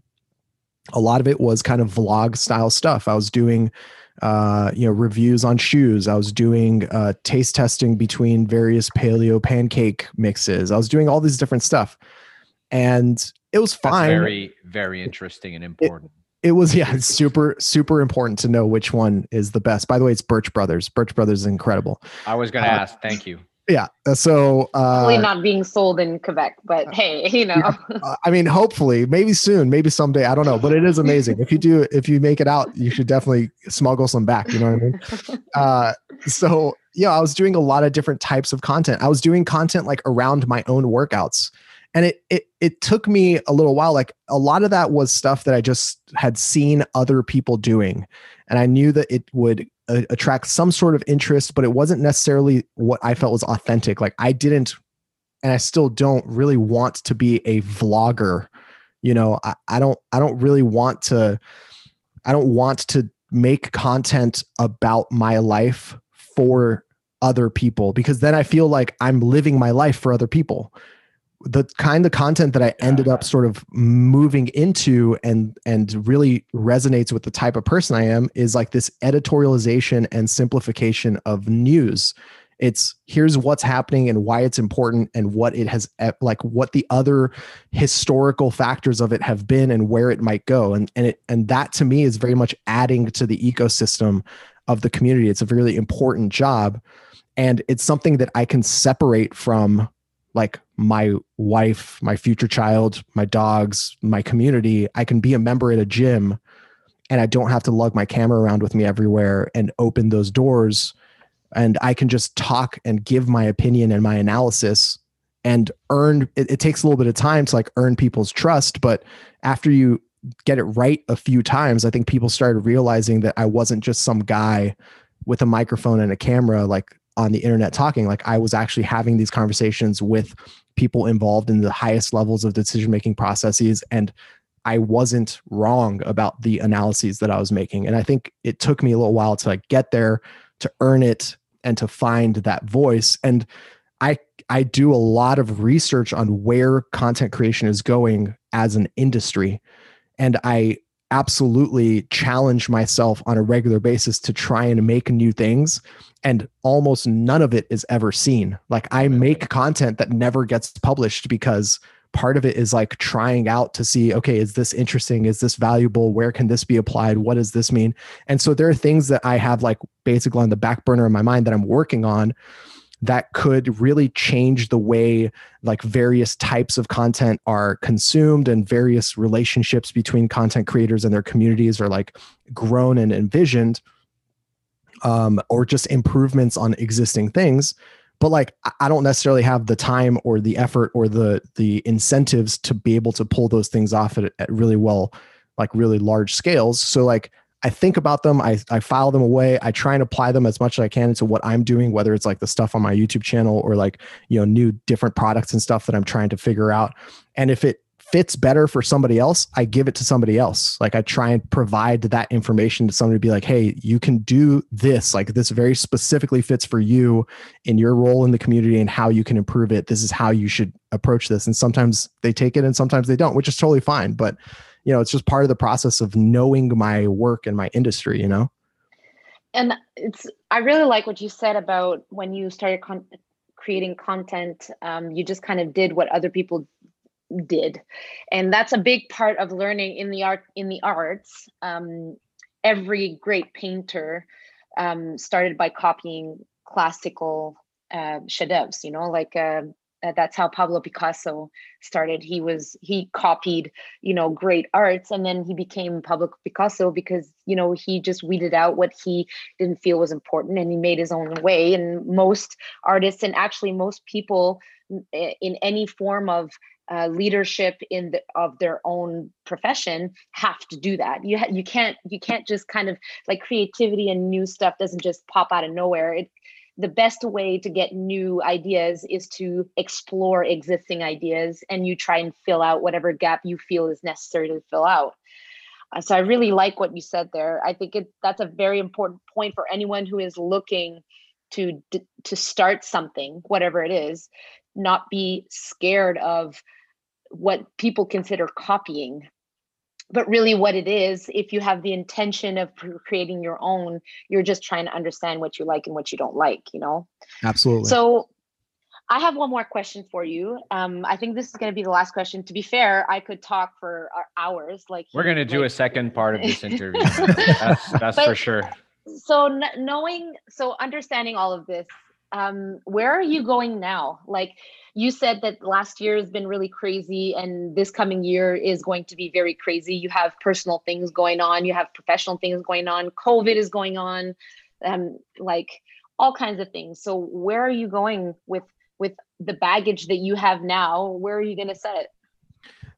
a lot of it was kind of vlog style stuff. I was doing uh you know reviews on shoes. I was doing uh taste testing between various paleo pancake mixes. I was doing all these different stuff. And it was That's fine very, very interesting and important. it was yeah it's super super important to know which one is the best by the way it's birch brothers birch brothers is incredible I was gonna uh, ask. Thank you. yeah uh, so Probably uh, not being sold in Quebec, but hey, you know. uh, i mean hopefully maybe soon maybe someday i don't know but it is amazing if you do if you make it out you should definitely smuggle some back you know what i mean uh so yeah i was doing a lot of different types of content i was doing content like around my own workouts and it it it took me a little while like a lot of that was stuff that i just had seen other people doing. And i knew that it would uh, attract some sort of interest but it wasn't necessarily what i felt was authentic. Like i didn't and i still don't really want to be a vlogger. You know i, I don't i don't really want to i don't want to make content about my life for other people because then i feel like i'm living my life for other people the kind of content that I ended up sort of moving into and and really resonates with the type of person I am is like this editorialization and simplification of news. It's here's what's happening and why it's important and what it has like what the other historical factors of it have been and where it might go and and it and that to me is very much adding to the ecosystem of the community. It's a really important job and it's something that I can separate from like my wife, my future child, my dogs, my community. I can be a member at a gym and I don't have to lug my camera around with me everywhere and open those doors. And I can just talk and give my opinion and my analysis and earn it, it takes a little bit of time to like earn people's trust. But after you get it right a few times, I think people started realizing that I wasn't just some guy with a microphone and a camera like on the internet talking like i was actually having these conversations with people involved in the highest levels of decision making processes and i wasn't wrong about the analyses that i was making. And i think it took me a little while to like get there to earn it and to find that voice. And i i do a lot of research on where content creation is going as an industry. And i absolutely challenge myself on a regular basis to try and make new things and almost none of it is ever seen. Like i make content that never gets published because part of it is like trying out to see okay is this interesting? Is this valuable? Where can this be applied? What does this mean? And so there are things that i have like basically on the back burner in my mind that i'm working on that could really change the way like various types of content are consumed and various relationships between content creators and their communities are like grown and envisioned um, or just improvements on existing things. But like I- don't necessarily have the time or the effort or the the incentives to be able to pull those things off at, at really well like really large scales. So like I think about them, I, I file them away, I try and apply them as much as I can into what I'm doing, whether it's like the stuff on my YouTube channel or like, you know, new different products and stuff that I'm trying to figure out. And if it fits better for somebody else, I give it to somebody else. Like I try and provide that information to somebody to be like, hey, you can do this. Like this very specifically fits for you in your role in the community and how you can improve it. This is how you should approach this. And sometimes they take it and sometimes they don't, which is totally fine. But you know, it's just part of the process of knowing my work and my industry, you know? And it's I really like what you said about when you started con- creating content, um, you just kind of did what other people did and that's a big part of learning in the art in the arts um, every great painter um, started by copying classical uh, chefs you know like uh, uh, that's how pablo picasso started he was he copied you know great arts and then he became pablo picasso because you know he just weeded out what he didn't feel was important and he made his own way and most artists and actually most people in any form of uh, leadership in the, of their own profession have to do that. You ha- you can't you can't just kind of like creativity and new stuff doesn't just pop out of nowhere. It the best way to get new ideas is to explore existing ideas and you try and fill out whatever gap you feel is necessary to fill out. Uh, so I really like what you said there. I think it that's a very important point for anyone who is looking to to start something, whatever it is, not be scared of what people consider copying but really what it is if you have the intention of creating your own you're just trying to understand what you like and what you don't like you know? Absolutely. So i have one more question for you. Um, i think this is going to be the last question. To be fair i could talk for uh, hours like we're going to do a second part of this interview. That's, that's but, for sure. so knowing so understanding all of this um, where are you going now? Like you said that last year has been really crazy and this coming year is going to be very crazy. You have personal things going on. You have professional things going on. Covid is going on. Um, like all kinds of things. So where are you going with with the baggage that you have now? Where are you going to set it?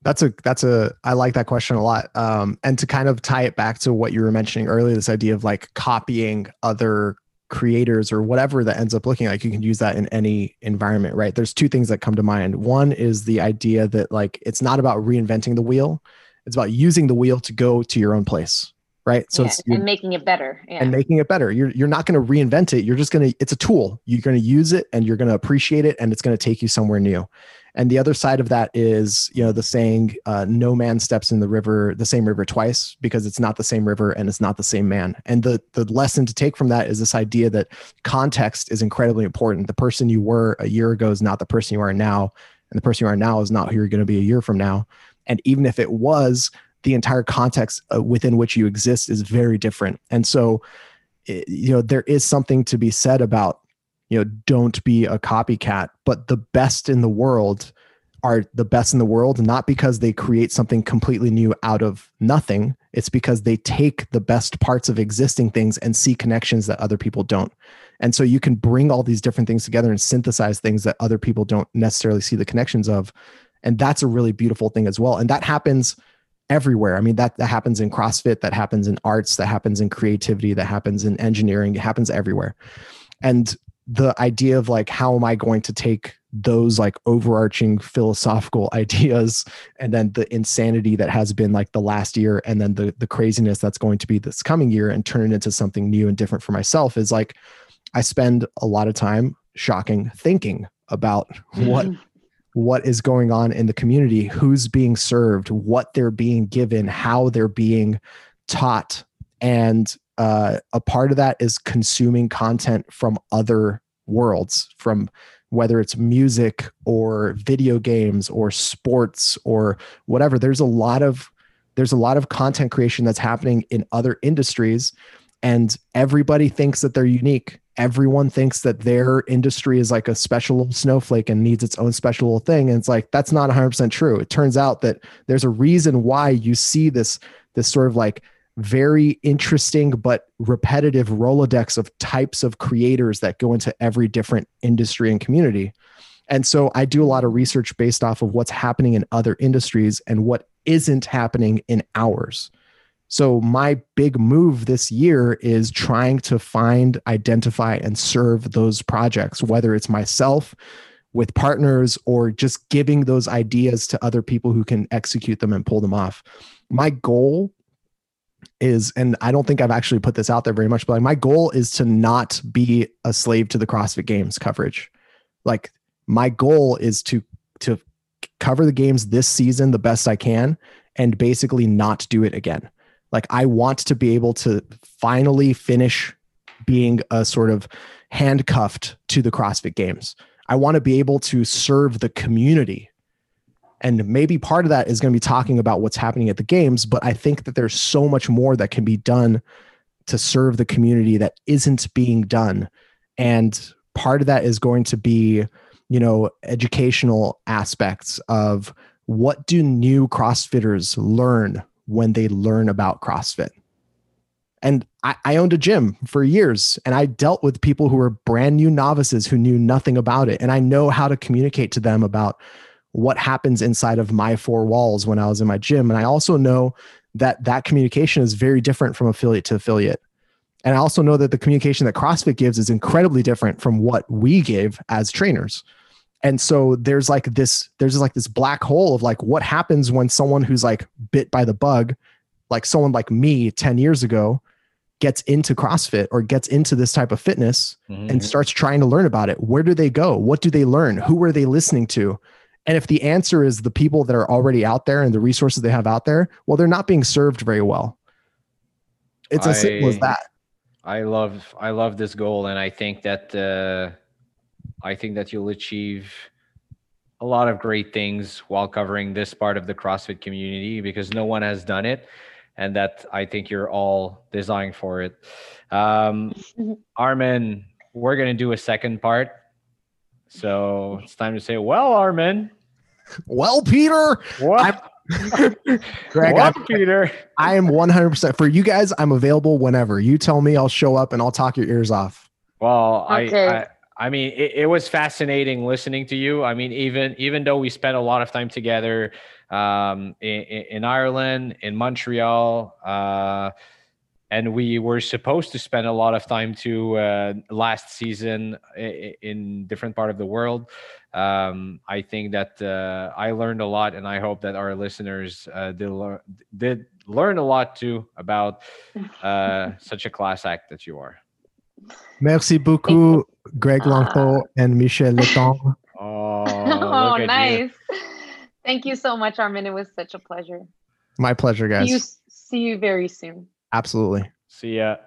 That's a that's a I like that question a lot. Um, and to kind of tie it back to what you were mentioning earlier, this idea of like copying other creators or whatever that ends up looking like you can use that in any environment right? There's two things that come to mind. One is the idea that like it's not about reinventing the wheel it's about using the wheel to go to your own place right? So yeah, and making it better yeah. and making it better. You're, you're not going to reinvent it you're just going to it's a tool. You're going to use it and you're going to appreciate it and it's going to take you somewhere new and the other side of that is you know the saying uh, no man steps in the river the same river twice because it's not the same river and it's not the same man. And the the lesson to take from that is this idea that context is incredibly important. The person you were a year ago is not the person you are now and the person you are now is not who you're going to be a year from now. And even if it was the entire context uh, within which you exist is very different. And so you know there is something to be said about you know don't be a copycat but the best in the world are the best in the world not because they create something completely new out of nothing. It's because they take the best parts of existing things and see connections that other people don't. And so you can bring all these different things together and synthesize things that other people don't necessarily see the connections of. And that's a really beautiful thing as well. And that happens everywhere. I mean that, that happens in crossfit that happens in arts that happens in creativity that happens in engineering it happens everywhere. And the idea of like how am i going to take those like overarching philosophical ideas and then the insanity that has been like the last year and then the the craziness that's going to be this coming year and turn it into something new and different for myself is like i spend a lot of time shocking thinking about what mm-hmm. what is going on in the community who's being served what they're being given how they're being taught and uh, a part of that is consuming content from other worlds, from whether it's music or video games or sports or whatever. There's a lot of there's a lot of content creation that's happening in other industries, and everybody thinks that they're unique. Everyone thinks that their industry is like a special snowflake and needs its own special little thing. And it's like that's not 100% true. It turns out that there's a reason why you see this this sort of like very interesting but repetitive Rolodex of types of creators that go into every different industry and community. And so I do a lot of research based off of what's happening in other industries and what isn't happening in ours. So my big move this year is trying to find, identify, and serve those projects, whether it's myself with partners or just giving those ideas to other people who can execute them and pull them off. My goal is, and I don't think I've actually put this out there very much, but like my goal is to not be a slave to the CrossFit Games coverage. Like my goal is to to cover the games this season the best I can and basically not do it again. Like I want to be able to finally finish being a sort of handcuffed to the CrossFit Games. I want to be able to serve the community. And maybe part of that is going to be talking about what's happening at the games, but I think that there's so much more that can be done to serve the community that isn't being done. And part of that is going to be, you know, educational aspects of what do new CrossFitters learn when they learn about CrossFit? And I, I, owned a gym for years and I dealt with people who were brand new novices who knew nothing about it. And I know how to communicate to them about what happens inside of my four walls when I was in my gym. And I also know that that communication is very different from affiliate to affiliate. And I also know that the communication that CrossFit gives is incredibly different from what we give as trainers. And so there's like this, there's like this black hole of like what happens when someone who's like bit by the bug, like someone like me 10 years ago, gets into CrossFit or gets into this type of fitness mm-hmm. and starts trying to learn about it. Where do they go? What do they learn? Who are they listening to? And if the answer is the people that are already out there and the resources they have out there, well, they're not being served very well. It's as simple as that. I love I love this goal, and I think that uh, I think that you'll achieve a lot of great things while covering this part of the CrossFit community because no one has done it, and that I think you're all designed for it. Um, Armin, we're gonna do a second part, so it's time to say, "Well, Armin." Well, Peter. What? Greg, what, I'm, Peter? I am 100% for you guys. I'm available whenever you tell me. I'll show up and I'll talk your ears off. Well, okay. I, I, I mean, it, it, was fascinating listening to you. I mean, even even though we spent a lot of time together um, in, in Ireland, in Montreal, uh, and we were supposed to spend a lot of time to uh, last season in, in different part of the world um, I think that uh, I learned a lot, and I hope that our listeners uh, did, lear- did learn a lot too about uh, such a class act that you are. Merci beaucoup, Greg Lanto and Michel Letong. Oh, oh nice. You. Thank you so much, Armin. It was such a pleasure. My pleasure, guys. See you, see you very soon. Absolutely. See ya.